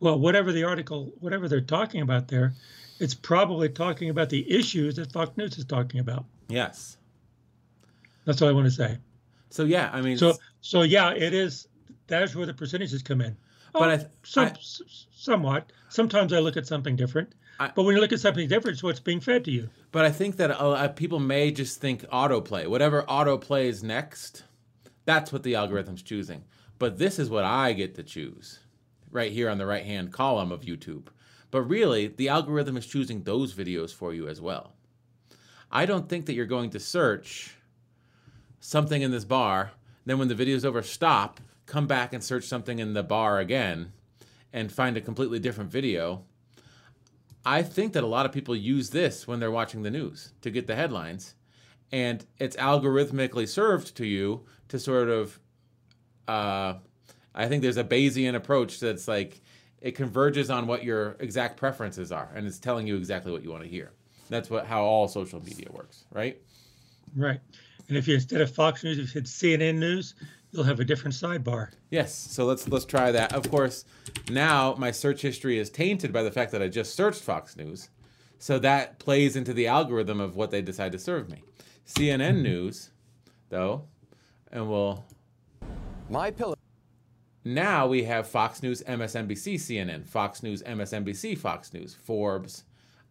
well, whatever the article, whatever they're talking about there, it's probably talking about the issues that Fox News is talking about. Yes. That's all I want to say. So yeah, I mean So, so yeah, it is. That's where the percentages come in. But Oh, I th- some, I- somewhat. Sometimes I look at something different. I- but when you look at something different, it's what's being fed to you. But I think that uh, people may just think autoplay. Whatever auto plays next, that's what the algorithm's choosing. But this is what I get to choose right here on the right hand column of YouTube. But really, the algorithm is choosing those videos for you as well. I don't think that you're going to search something in this bar, then when the video's over, stop, come back and search something in the bar again, and find a completely different video. I think that a lot of people use this when they're watching the news to get the headlines, and it's algorithmically served to you to sort of. Uh, I think there's a Bayesian approach that's like it converges on what your exact preferences are, and it's telling you exactly what you want to hear. That's what how all social media works, right? Right. And if you instead of Fox News, if you said CNN News, you'll have a different sidebar. Yes. So let's let's try that. Of course, now my search history is tainted by the fact that I just searched Fox News. So that plays into the algorithm of what they decide to serve me. CNN News, though, and we'll My pillow. now we have Fox News, MSNBC, CNN, Fox News, MSNBC, Fox News, Forbes,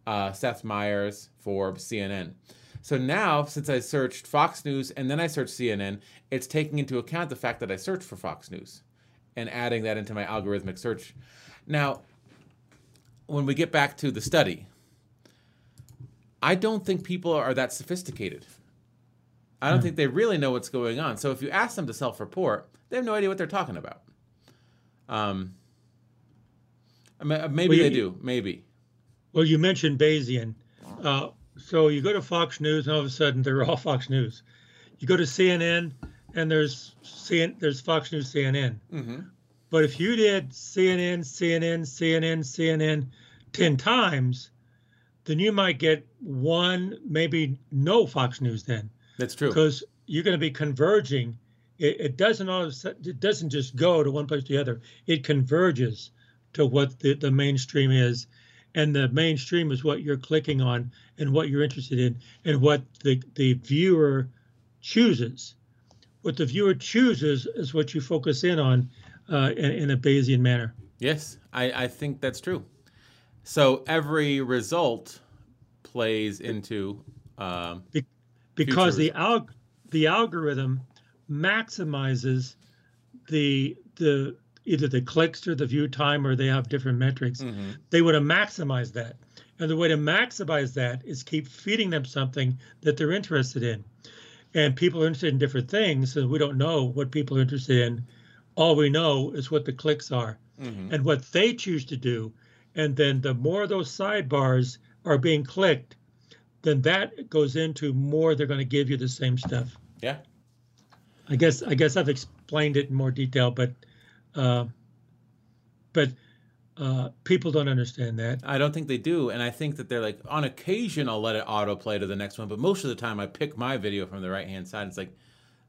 uh, Seth Meyers, Forbes, CNN. So now, since I searched Fox News and then I searched CNN, it's taking into account the fact that I searched for Fox News and adding that into my algorithmic search. Now, when we get back to the study, I don't think people are that sophisticated. I don't think they really know what's going on. So if you ask them to self-report, they have no idea what they're talking about. Um, uh, maybe Well, they do, maybe. Well, you mentioned Bayesian. Uh, so you go to Fox News, and all of a sudden they're all Fox News. You go to CNN, and there's CN, there's Fox News CNN. hmm But if you did CNN, CNN, CNN, CNN 10 times, then you might get one, maybe no Fox News then, That's true. because you're going to be converging. It, it doesn't all of a sudden, it doesn't just go to one place to the other. It converges to what the, the mainstream is. And the mainstream is what you're clicking on and what you're interested in and what the, the viewer chooses. What the viewer chooses is what you focus in on uh, in, in a Bayesian manner. Yes, I, I think that's true. So every result plays into. Um, because Future the alg- the algorithm maximizes the the either the clicks or the view time or they have different metrics. Mm-hmm. They would have maximized that. And the way to maximize that is keep feeding them something that they're interested in. And people are interested in different things, so we don't know what people are interested in. All we know is what the clicks are Mm-hmm. and what they choose to do. And then the more those sidebars are being clicked, then that goes into more they're going to give you the same stuff. Yeah. I guess I guess I've explained it in more detail, but uh, but uh, people don't understand that. I don't think they do, and I think that they're like on occasion I'll let it autoplay to the next one, but most of the time I pick my video from the right hand side. It's like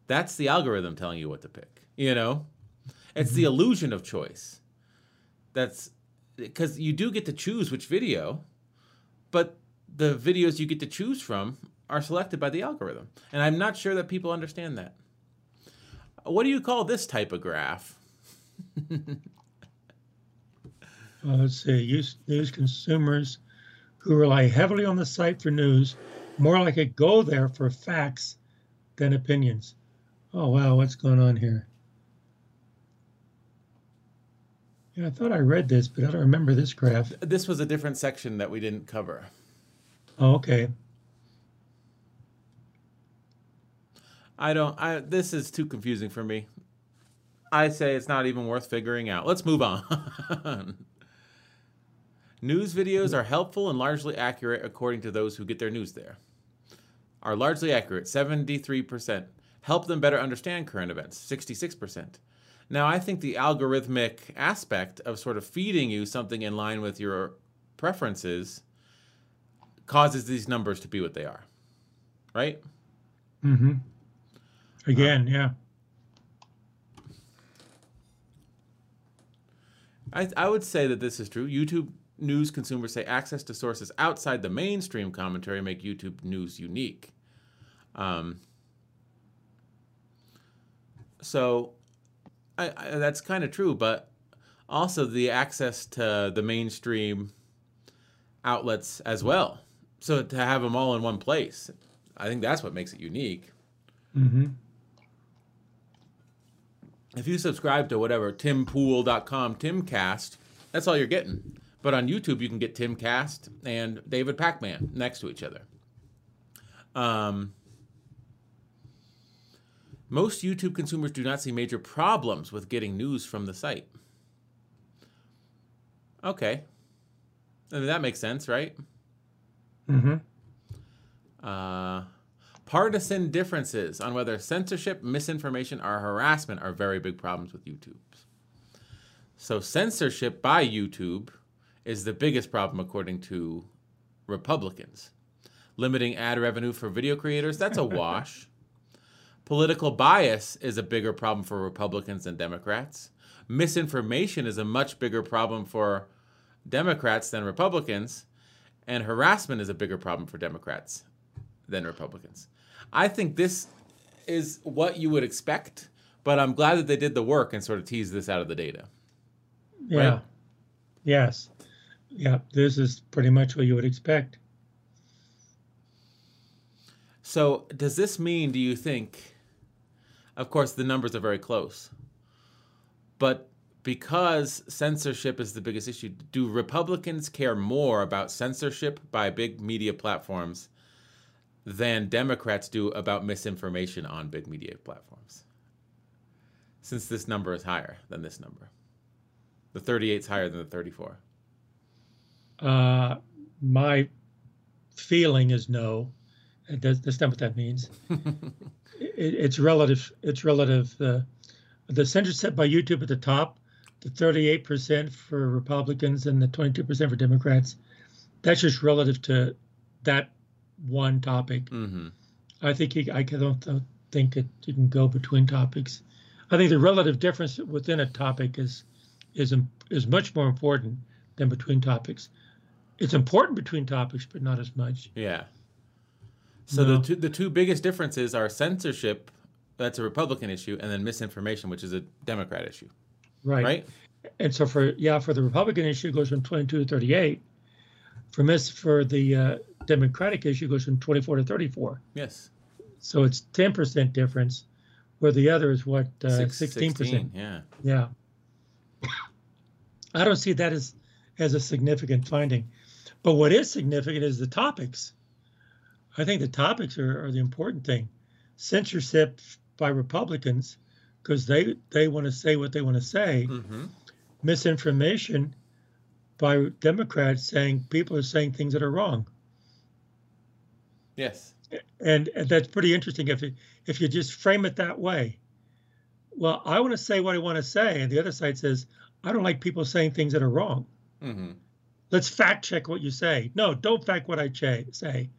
that's the algorithm telling you what to pick. You know, it's the illusion of choice. That's because you do get to choose which video, but the videos you get to choose from are selected by the algorithm, and I'm not sure that people understand that. What do you call this type of graph? Uh, let's see, use news consumers who rely heavily on the site for news, more likely go there for facts than opinions. Oh wow, what's going on here? Yeah, I thought I read this, but I don't remember this graph. This was a different section that we didn't cover. Oh, okay. I don't. I this is too confusing for me. I say it's not even worth figuring out. Let's move on. news videos are helpful and largely accurate according to those who get their news there. Are largely accurate, 73%. Help them better understand current events, 66%. Now, I think the algorithmic aspect of sort of feeding you something in line with your preferences causes these numbers to be what they are. Right? Mm-hmm. Again, yeah. I, I would say that this is true. YouTube news consumers say access to sources outside the mainstream commentary make YouTube news unique. Um, so I, I, that's kind of true, but also the access to the mainstream outlets as well. So to have them all in one place, I think that's what makes it unique. Mm-hmm. if you subscribe to whatever timpool.com timcast that's all you're getting. But on youtube you can get timcast and David Pakman next to each other. Um, most youtube consumers do not see major problems with getting news from the site. Okay. I mean, that makes sense right Mm-hmm. uh, partisan differences on whether censorship, misinformation, or harassment are very big problems with YouTube. So, censorship by YouTube is the biggest problem, according to Republicans. Limiting ad revenue for video creators, that's a wash. Political bias is a bigger problem for Republicans than Democrats. Misinformation is a much bigger problem for Democrats than Republicans. And harassment is a bigger problem for Democrats than Republicans. I think this is what you would expect, but I'm glad that they did the work and sort of teased this out of the data. Yeah. Right. Yes. Yeah. This is pretty much what you would expect. So, does this mean, do you think, of course, the numbers are very close, but because censorship is the biggest issue, do Republicans care more about censorship by big media platforms than Democrats do about misinformation on big media platforms? Since this number is higher than this number. The 38 is higher than the 34. Uh, my feeling is no. It does, that's not what that means. it, it's relative. It's relative. The the censorship by YouTube at the top, the 38% for Republicans and the 22% for Democrats. That's just relative to that one topic. hmm I think you, I don't think that you can go between topics. I think the relative difference within a topic is is is much more important than between topics. It's important between topics, but not as much. Yeah. So No. the two the two biggest differences are censorship, that's a Republican issue, and then misinformation, which is a Democrat issue, Right. right? And so for yeah, for the Republican issue it goes from 22 to 38. For miss for the uh, Democratic issue it goes from 24 to 34. Yes. So it's 10% difference, where the other is what uh, Six- 16%. Yeah. Yeah. I don't see that as as a significant finding. But what is significant is the topics. I think the topics are, are the important thing. Censorship by Republicans, because they they want to say what they want to say. hmm Misinformation by Democrats saying people are saying things that are wrong. Yes. and, and that's pretty interesting if it, if you just frame it that way. Well, I want to say what I want to say, and the other side says I don't like people saying things that are wrong. hmm Let's fact check what you say. No, don't fact what I cha- say.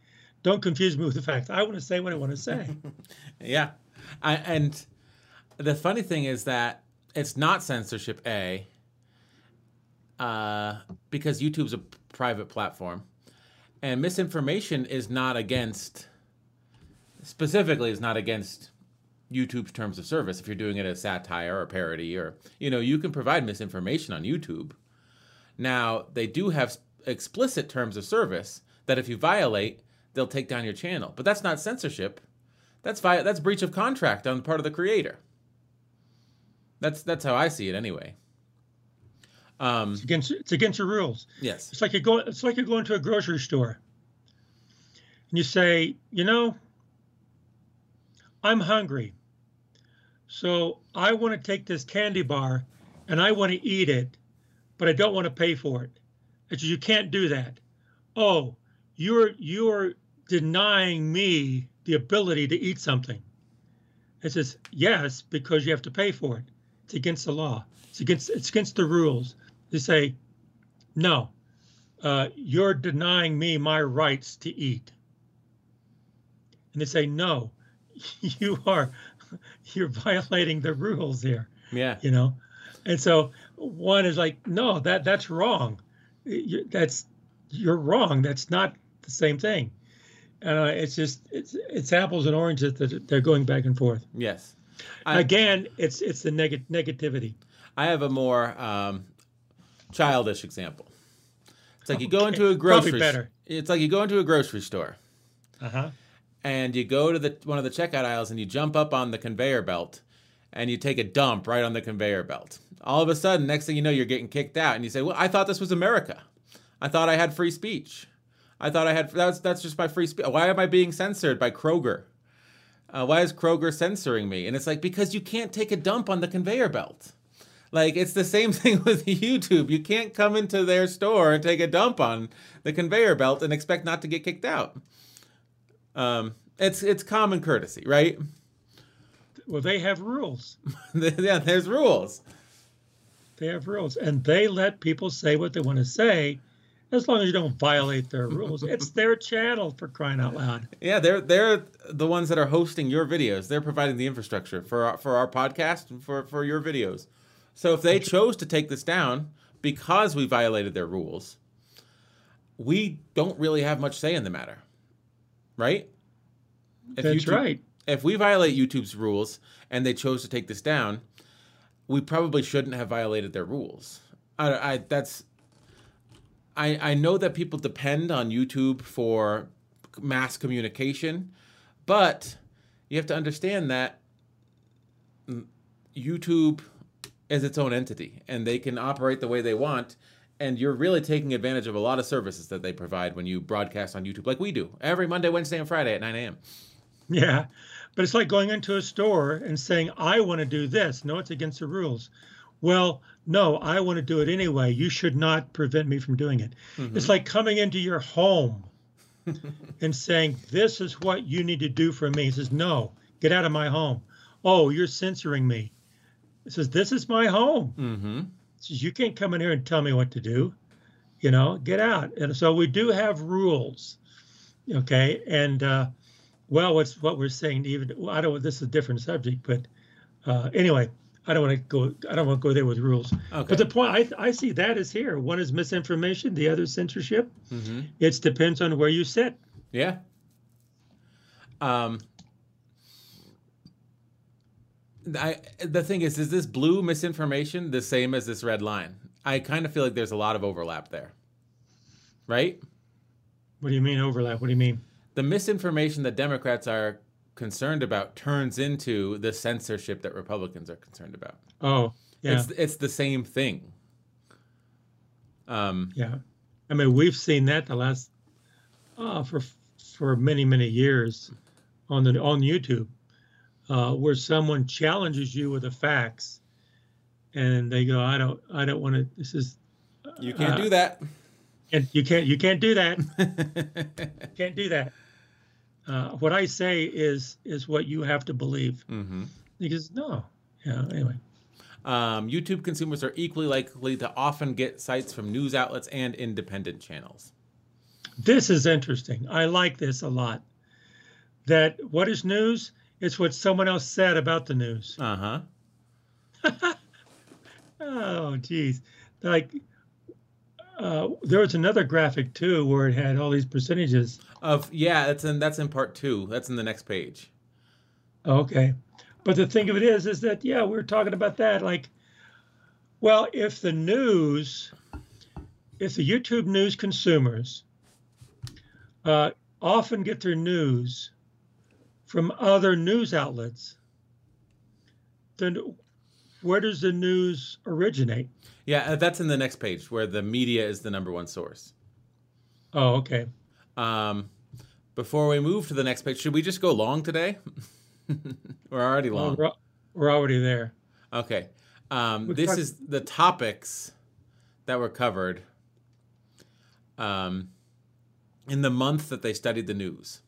Don't confuse me with the facts. I want to say what I want to say. Yeah. I, and the funny thing is that it's not censorship, A, uh, because YouTube's a private platform. And misinformation is not against, specifically, is not against YouTube's terms of service. If you're doing it as satire or parody, or, you know, you can provide misinformation on YouTube. Now, they do have explicit terms of service that if you violate, they'll take down your channel. But that's not censorship. That's vi- that's breach of contract on the part of the creator. That's that's how I see it anyway. Um, It's against it's against the rules. yes. It's like you go. It's like you're going to a grocery store, and you say, you know, I'm hungry, so I want to take this candy bar, and I want to eat it, but I don't want to pay for it. It says you can't do that. Oh, you're you're denying me the ability to eat something. It says yes because you have to pay for it. It's against the law. It's against it's against the rules. They say no, uh, you're denying me my rights to eat. And they say, no, you are, you're violating the rules here, Yeah. you know? And so one is like, no, that that's wrong. You, that's, you're wrong. That's not the same thing. Uh, it's just, it's, it's apples and oranges that they're going back and forth. Yes. I- Again, it's, it's the neg- negativity. I have a more um, childish example. It's like you go Okay. into a Probably grocery. better. It's like you go into a grocery store Uh huh. and you go to the one of the checkout aisles and you jump up on the conveyor belt and you take a dump right on the conveyor belt. All of a sudden, next thing you know, you're getting kicked out, and you say, "Well, I thought this was America. I thought I had free speech. I thought I had that's that's just my free speech. Why am I being censored by Kroger? Uh, why is Kroger censoring me?" And it's like because you can't take a dump on the conveyor belt. Like it's the same thing with YouTube. You can't come into their store and take a dump on the conveyor belt and expect not to get kicked out. Um, it's it's common courtesy, right? Well, they have rules. yeah, there's rules. They have rules, and they let people say what they want to say, as long as you don't violate their rules. it's their channel for crying out loud. Yeah, they're they're the ones that are hosting your videos. They're providing the infrastructure for our, for our podcast and for for your videos. So if they chose to take this down because we violated their rules, we don't really have much say in the matter, right? If That's YouTube- right. If we violate YouTube's rules and they chose to take this down, we probably shouldn't have violated their rules. I, I that's I I know that people depend on YouTube for mass communication, but you have to understand that YouTube is its own entity and they can operate the way they want and you're really taking advantage of a lot of services that they provide when you broadcast on YouTube like we do every Monday, Wednesday, and Friday at 9 a.m. Yeah, but it's like going into a store and saying, "I want to do this." No, it's against the rules. Well, no, I want to do it anyway. You should not prevent me from doing it. It's like coming into your home and saying, "This is what you need to do for me." He says, "No, get out of my home." Oh, you're censoring me. He says, "This is my home." Mm-hmm. says you can't come in here and tell me what to do you know get out and so we do have rules okay and uh well what's what we're saying even i don't know. this is a different subject but uh anyway i don't want to go i don't want to go there with rules Okay. but the point i i see that is here one is misinformation the other is censorship mm-hmm. it depends on where you sit Yeah. Um. I the thing is, is this blue misinformation the same as this red line? I kind of feel like there's a lot of overlap there. Right? what do you mean overlap what do you mean The misinformation that Democrats are concerned about turns into the censorship that Republicans are concerned about. Oh, yeah, It's it's the same thing. Um, yeah. I mean, we've seen that the last uh, for for many many years on the on YouTube, uh, where someone challenges you with the facts, and they go, "I don't, I don't want to. This is, you can't Uh, do that. and you can't, you can't do that. can't do that." Uh, what I say is is what you have to believe. hmm Because no, yeah. Anyway, Um, YouTube consumers are equally likely to often get sites from news outlets and independent channels. this is interesting. I like this a lot. That what is news? It's what someone else said about the news. Uh huh. Oh, geez. Like, uh, there was another graphic too where it had all these percentages. Of yeah, that's in that's in part two. That's in the next page. Okay. But the thing of it is, is that, yeah, we're talking about that. Like, well, if the news, if the YouTube news consumers uh, often get their news from other news outlets, then where does the news originate? Yeah, uh, that's in the next page where the media is the number one source. Oh, okay. Um, before we move to the next page, should we just go long today? We're already Well, long. we're, we're already there. Okay. Um, this talked- is the topics that were covered um, in the month that they studied the news.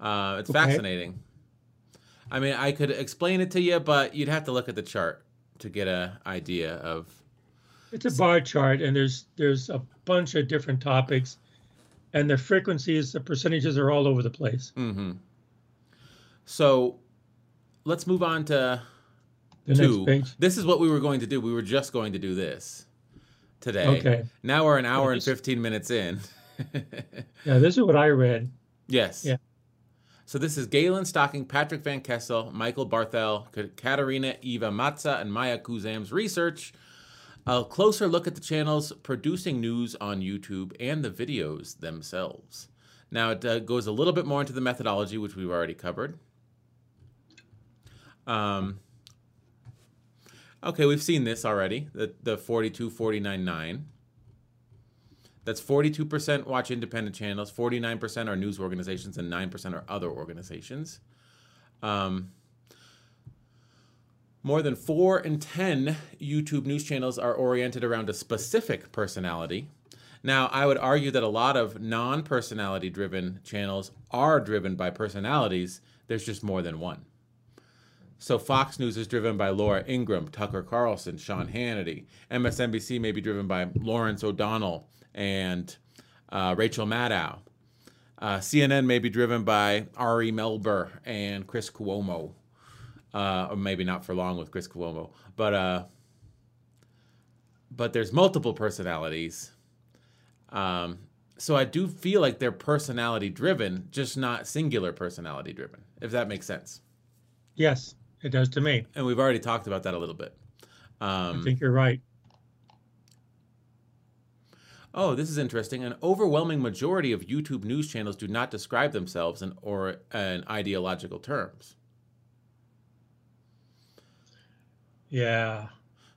Uh, it's Okay. fascinating. I mean, I could explain it to you, but you'd have to look at the chart to get a idea of. It's a bar chart, and there's there's a bunch of different topics, and the frequencies, the percentages are all over the place. hmm So, let's move on to The two. next page. This is what we were going to do. We were just going to do this today. Okay. Now we're an hour and 15 minutes in. Yeah, this is what I read. yes. Yeah. So this is Galen Stocking, Patrick Van Kessel, Michael Barthel, Ka- Katerina Eva Matsa, and Maya Khuzam's research. A closer look at the channels producing news on YouTube and the videos themselves. Now it uh, goes a little bit more into the methodology, which we've already covered. Um, okay, we've seen this already. The the 42 49 9. That's 42% watch independent channels, 49% are news organizations, and 9% are other organizations. Um, more than 4 in 10 YouTube news channels are oriented around a specific personality. Now, I would argue that a lot of non personality driven channels are driven by personalities, there's just more than one. So Fox News is driven by Laura Ingraham, Tucker Carlson, Sean Hannity. MSNBC may be driven by Lawrence O'Donnell and uh, Rachel Maddow. Uh, CNN may be driven by Ari Melber and Chris Cuomo, uh, or maybe not for long with Chris Cuomo, but uh, but there's multiple personalities. Um, so I do feel like they're personality driven, just not singular personality driven, if that makes sense Yes, it does to me. and we've already talked about that a little bit. I Um, think you're right. oh, this is interesting. An overwhelming majority of YouTube news channels do not describe themselves in or in ideological terms. Yeah.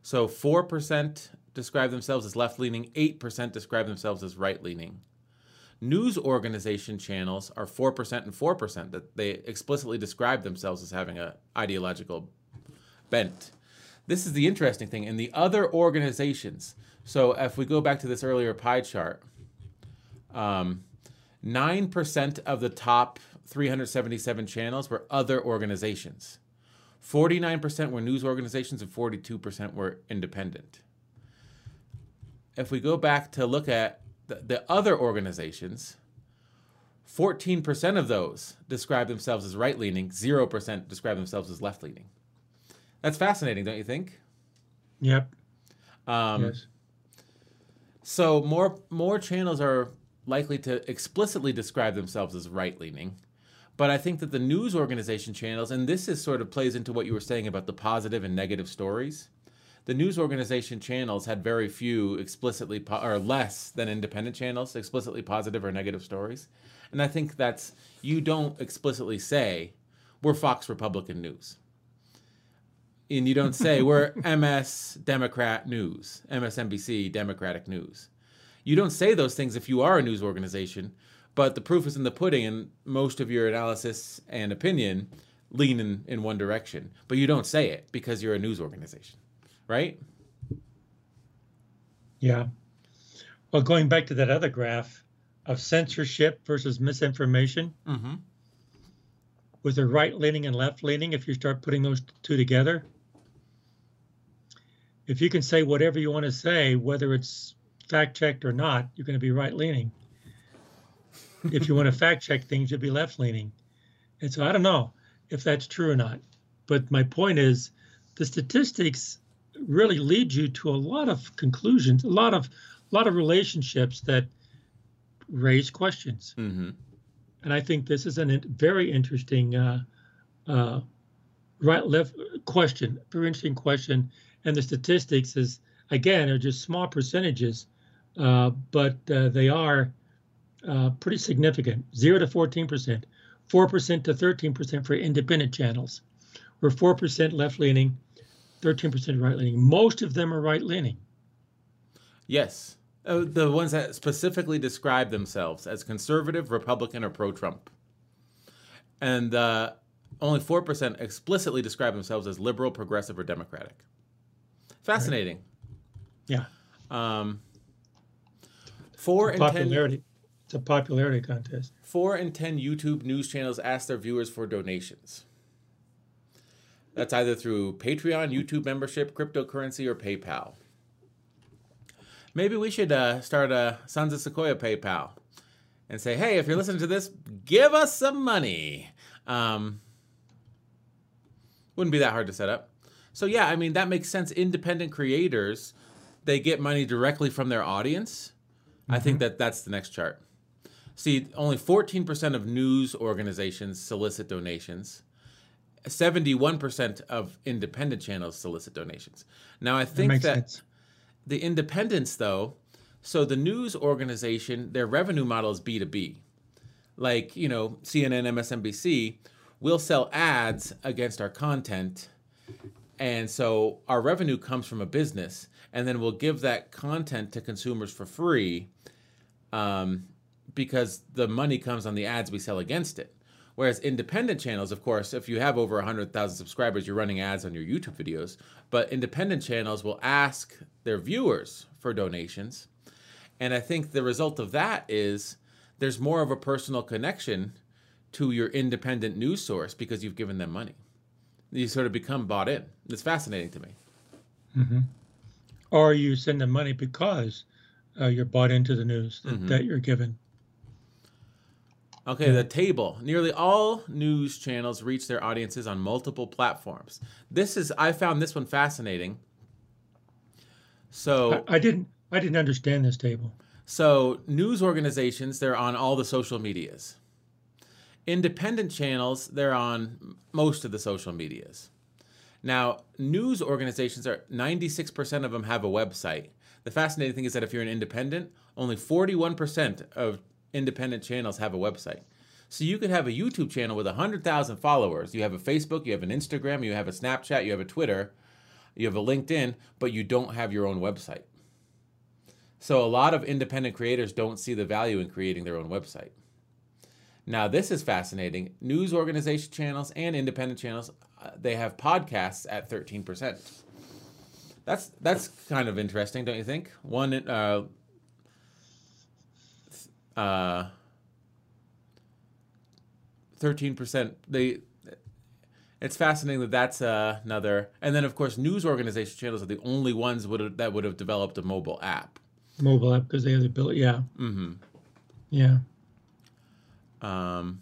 So four percent describe themselves as left leaning, eight percent describe themselves as right leaning. News organization channels are four percent and four percent that they explicitly describe themselves as having a ideological bent. This is the interesting thing. In the other organizations, so if we go back to this earlier pie chart, um, 9% of the top 377 channels were other organizations. 49% were news organizations and 42% were independent. If we go back to look at the, the other organizations, 14% of those describe themselves as right leaning, 0% describe themselves as left leaning. That's fascinating, don't you think? Yep. Um, yes. So more more channels are likely to explicitly describe themselves as right leaning, but I think that the news organization channels, and this is sort of plays into what you were saying about the positive and negative stories. the news organization channels had very few explicitly po- or less than independent channels explicitly positive or negative stories and i think that's you don't explicitly say we're fox republican news and you don't say we're ms democrat news msnbc democratic news you don't say those things if you are a news organization but the proof is in the pudding and most of your analysis and opinion lean in, in one direction but you don't say it because you're a news organization right Yeah. Well, going back to that other graph of censorship versus misinformation, mm-hmm. with the right leaning and left leaning, if you start putting those two together, if you can say whatever you want to say, whether it's fact checked or not, you're going to be right leaning. If you want to fact check things, you'll be left leaning. And so I don't know if that's true or not. But my point is the statistics really lead you to a lot of conclusions, a lot of a lot of relationships that raise questions. Mm-hmm. And I think this is a in- very interesting uh, uh, right left question, very interesting question. And the statistics is again are just small percentages, uh, but uh, they are uh, pretty significant. Zero to fourteen percent, four percent to thirteen percent for independent channels. We're four percent left leaning, thirteen percent right leaning. Most of them are right leaning. Yes. Uh, the ones that specifically describe themselves as conservative, Republican, or pro Trump. And uh, only 4% explicitly describe themselves as liberal, progressive, or democratic. Fascinating. Yeah, Um, four in, 10, popularity. It's a popularity contest. four in 10 YouTube news channels ask their viewers for donations. That's either through Patreon, YouTube membership, cryptocurrency, or PayPal. Maybe we should uh, start a Sons of Sequoia PayPal and say, hey, if you're listening to this, give us some money. Um, wouldn't be that hard to set up. So, yeah, I mean, that makes sense. Independent creators, they get money directly from their audience. I think that that's the next chart. See, only 14% of news organizations solicit donations. 71% of independent channels solicit donations. Now, I think that sense. the independents, though, so the news organization, their revenue model is B2B. Like, you know, CNN, MSNBC, we'll sell ads against our content. And so our revenue comes from a business, and then we'll give that content to consumers for free um, because the money comes on the ads we sell against it. Whereas independent channels, of course, if you have over 100,000 subscribers, you're running ads on your YouTube videos. But independent channels will ask their viewers for donations. And I think the result of that is there's more of a personal connection to your independent news source because you've given them money. You sort of become bought in. It's fascinating to me. Or you send them money because uh, you're bought into the news that, Mm-hmm. that you're given. Okay, the table. Nearly all news channels reach their audiences on multiple platforms. This is I found this one fascinating. So I, I didn't I didn't understand this table. so news organizations they're on all the social medias. Independent channels they're on most of the social medias. Now, news organizations are 96% of them have a website. The fascinating thing is that if you're an independent, only 41% of independent channels have a website. So you could have a YouTube channel with 100,000 followers. You have a Facebook, you have an Instagram, you have a Snapchat, you have a Twitter, you have a LinkedIn, but you don't have your own website. So a lot of independent creators don't see the value in creating their own website. Now, this is fascinating. News organization channels and independent channels, uh, they have podcasts at 13%. That's that's kind of interesting, don't you think? One uh uh 13% they it's fascinating that that's uh, another and then of course news organization channels are the only ones would have, that would have developed a mobile app Mobile app because they have the ability. Yeah, mm-hmm. yeah. um,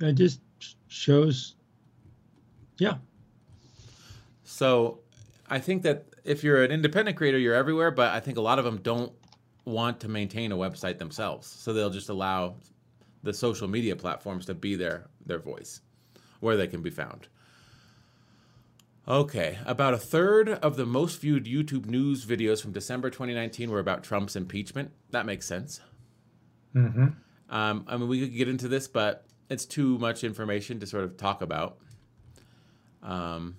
It just shows. Yeah, So I think that if you're an independent creator, you're everywhere, but I think a lot of them don't want to maintain a website themselves. So they'll just allow the social media platforms to be their their voice where they can be found. Okay, about a third of the most viewed YouTube news videos from December 2019 were about Trump's impeachment. That makes sense. Mm-hmm. Um, I mean, we could get into this, but it's too much information to sort of talk about. Um,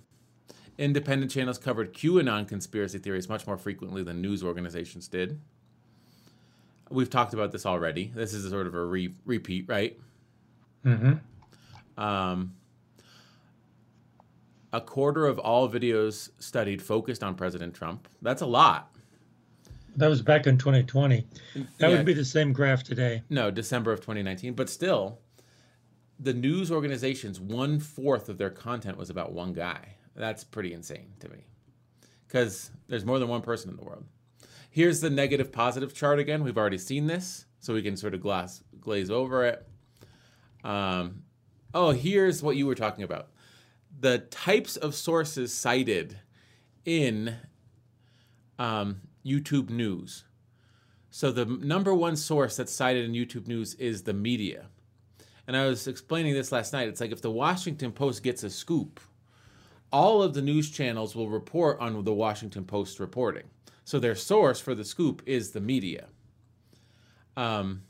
independent channels covered QAnon conspiracy theories much more frequently than news organizations did. We've talked about this already. This is a sort of a re- repeat, right? Mm-hmm. Um, a quarter of all videos studied focused on President Trump. That's a lot. That was back in 2020. That Yeah. would be the same graph today. No, December of 2019. But still, the news organizations, one fourth of their content was about one guy. That's pretty insane to me. Because there's more than one person in the world. Here's the negative positive chart again. We've already seen this, so we can sort of glass, glaze over it. Um, oh, here's what you were talking about the types of sources cited in um, YouTube news. So the number one source that's cited in YouTube news is the media. And I was explaining this last night. It's like if the Washington Post gets a scoop, all of the news channels will report on the Washington Post reporting. So their source for the scoop is the media. Um,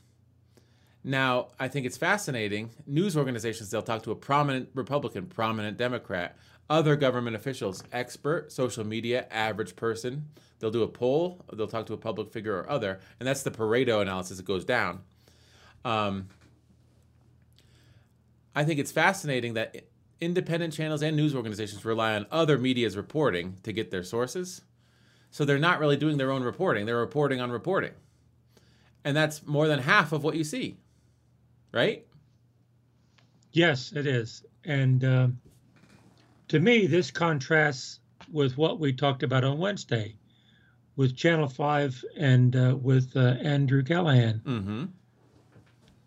now, I think it's fascinating. News organizations, they'll talk to a prominent Republican, prominent Democrat, other government officials, expert, social media, average person. They'll do a poll, they'll talk to a public figure or other, and that's the Pareto analysis that goes down. Um, I think it's fascinating that independent channels and news organizations rely on other media's reporting to get their sources. So they're not really doing their own reporting, they're reporting on reporting. And that's more than half of what you see, right? Yes, it is. And um, to me, this contrasts with what we talked about on Wednesday with Channel 5 and uh, with uh, Andrew Callaghan, Mm-hmm.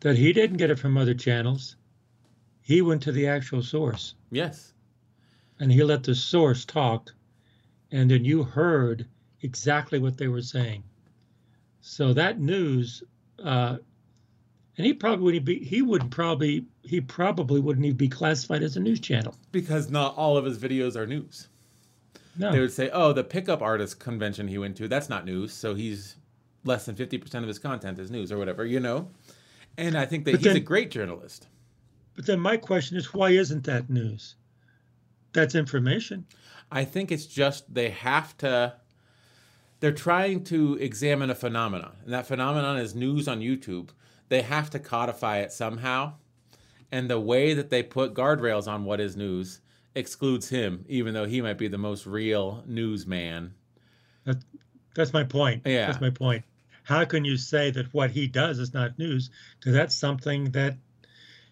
that he didn't get it from other channels. He went to the actual source Yes. and he let the source talk. And then you heard exactly what they were saying. So that news, uh, and he probably wouldn't be, he would probably, he probably wouldn't even be classified as a news channel. Because not all of his videos are news. No. They would say, oh, the pickup artist convention he went to, that's not news. So he's less than 50% of his content is news or whatever, you know? And I think that But he's a great journalist. But then my question is, why isn't that news? That's information. I think it's just they have to. They're trying to examine a phenomenon, and that phenomenon is news on YouTube. They have to codify it somehow, and the way that they put guardrails on what is news excludes him, even though he might be the most real newsman. That, that's my point. Yeah. That's my point. How can you say that what he does is not news? Because that's something that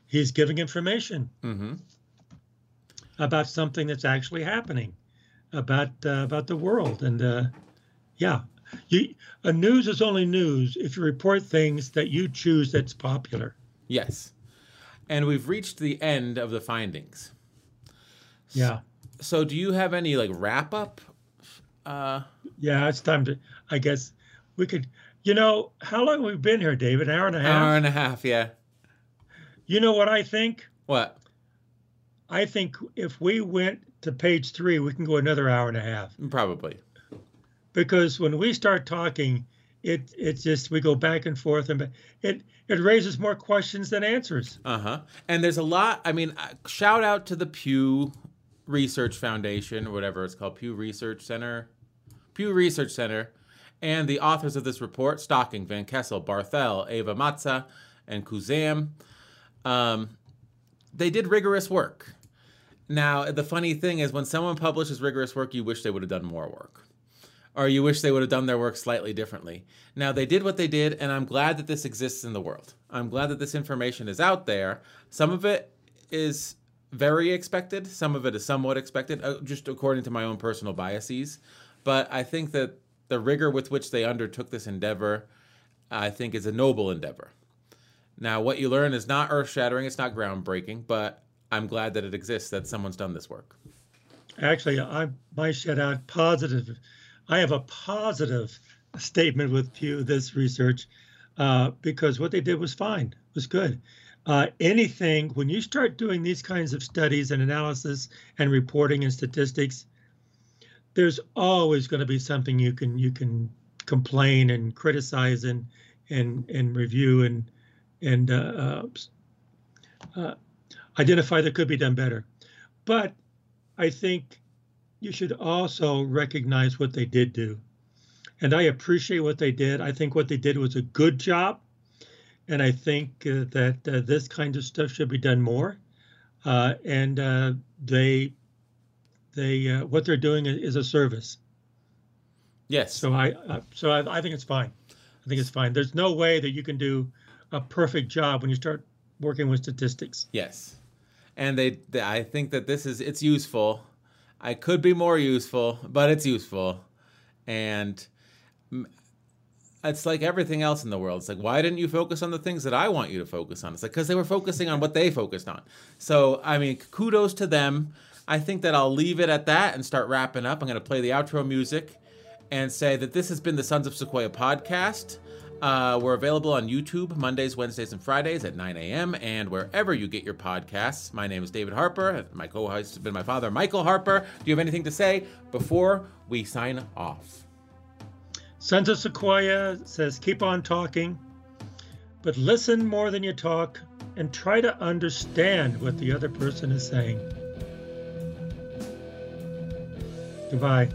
he's giving information hmm about something that's actually happening, about uh, about the world, and uh, yeah, you, a news is only news if you report things that you choose that's popular. Yes, and we've reached the end of the findings. Yeah, So, do you have any like wrap up? Uh, yeah, it's time to. I guess we could. You know, how long we've we been here, David? An hour and a half. hour and a half, yeah. You know what I think? What? I think if we went to page three, we can go another hour and a half. Probably. Because when we start talking, it it's just we go back and forth, and it it raises more questions than answers. Uh huh. And there's a lot. I mean, uh, shout out to the Pew Research Foundation, or whatever it's called, Pew Research Center, Pew Research Center, and the authors of this report: Stocking, Van Kessel, Barthel, Ava Matsa, and Khuzam. Um, they did rigorous work. Now, the funny thing is, when someone publishes rigorous work, you wish they would have done more work or you wish they would have done their work slightly differently. Now, they did what they did, and I'm glad that this exists in the world. I'm glad that this information is out there. Some of it is very expected, some of it is somewhat expected, uh, just according to my own personal biases. But I think that the rigor with which they undertook this endeavor, I think, is a noble endeavor. Now, what you learn is not earth shattering, it's not groundbreaking, but I'm glad that it exists, that someone's done this work. Actually, I might shout out positive. I have a positive statement with Pew this research uh, because what they did was fine, was good. uh, anything when you start doing these kinds of studies and analysis and reporting and statistics there's always going to be something you can you can complain and criticize and and and review and and uh, uh, uh, identify that could be done better but i think you should also recognize what they did do and i appreciate what they did i think what they did was a good job and I think uh, that uh, this kind of stuff should be done more. Uh, and uh, they, they, uh, what they're doing is a service. Yes. So I, uh, so I, I think it's fine. I think it's fine. There's no way that you can do a perfect job when you start working with statistics. Yes, and they, they I think that this is it's useful. I could be more useful, but it's useful, and it's like everything else in the world. It's like, why didn't you focus on the things that I want you to focus on? It's like, because they were focusing on what they focused on. So, I mean, kudos to them. I think that I'll leave it at that and start wrapping up. I'm going to play the outro music and say that this has been the Sons of Sequoia podcast. Uh, we're available on YouTube Mondays, Wednesdays, and Fridays at 9 a.m. and wherever you get your podcasts. My name is David Harper. My co host has been my father, Michael Harper. Do you have anything to say before we sign off? Of Sequoia says, keep on talking, but listen more than you talk and try to understand what the other person is saying. Goodbye.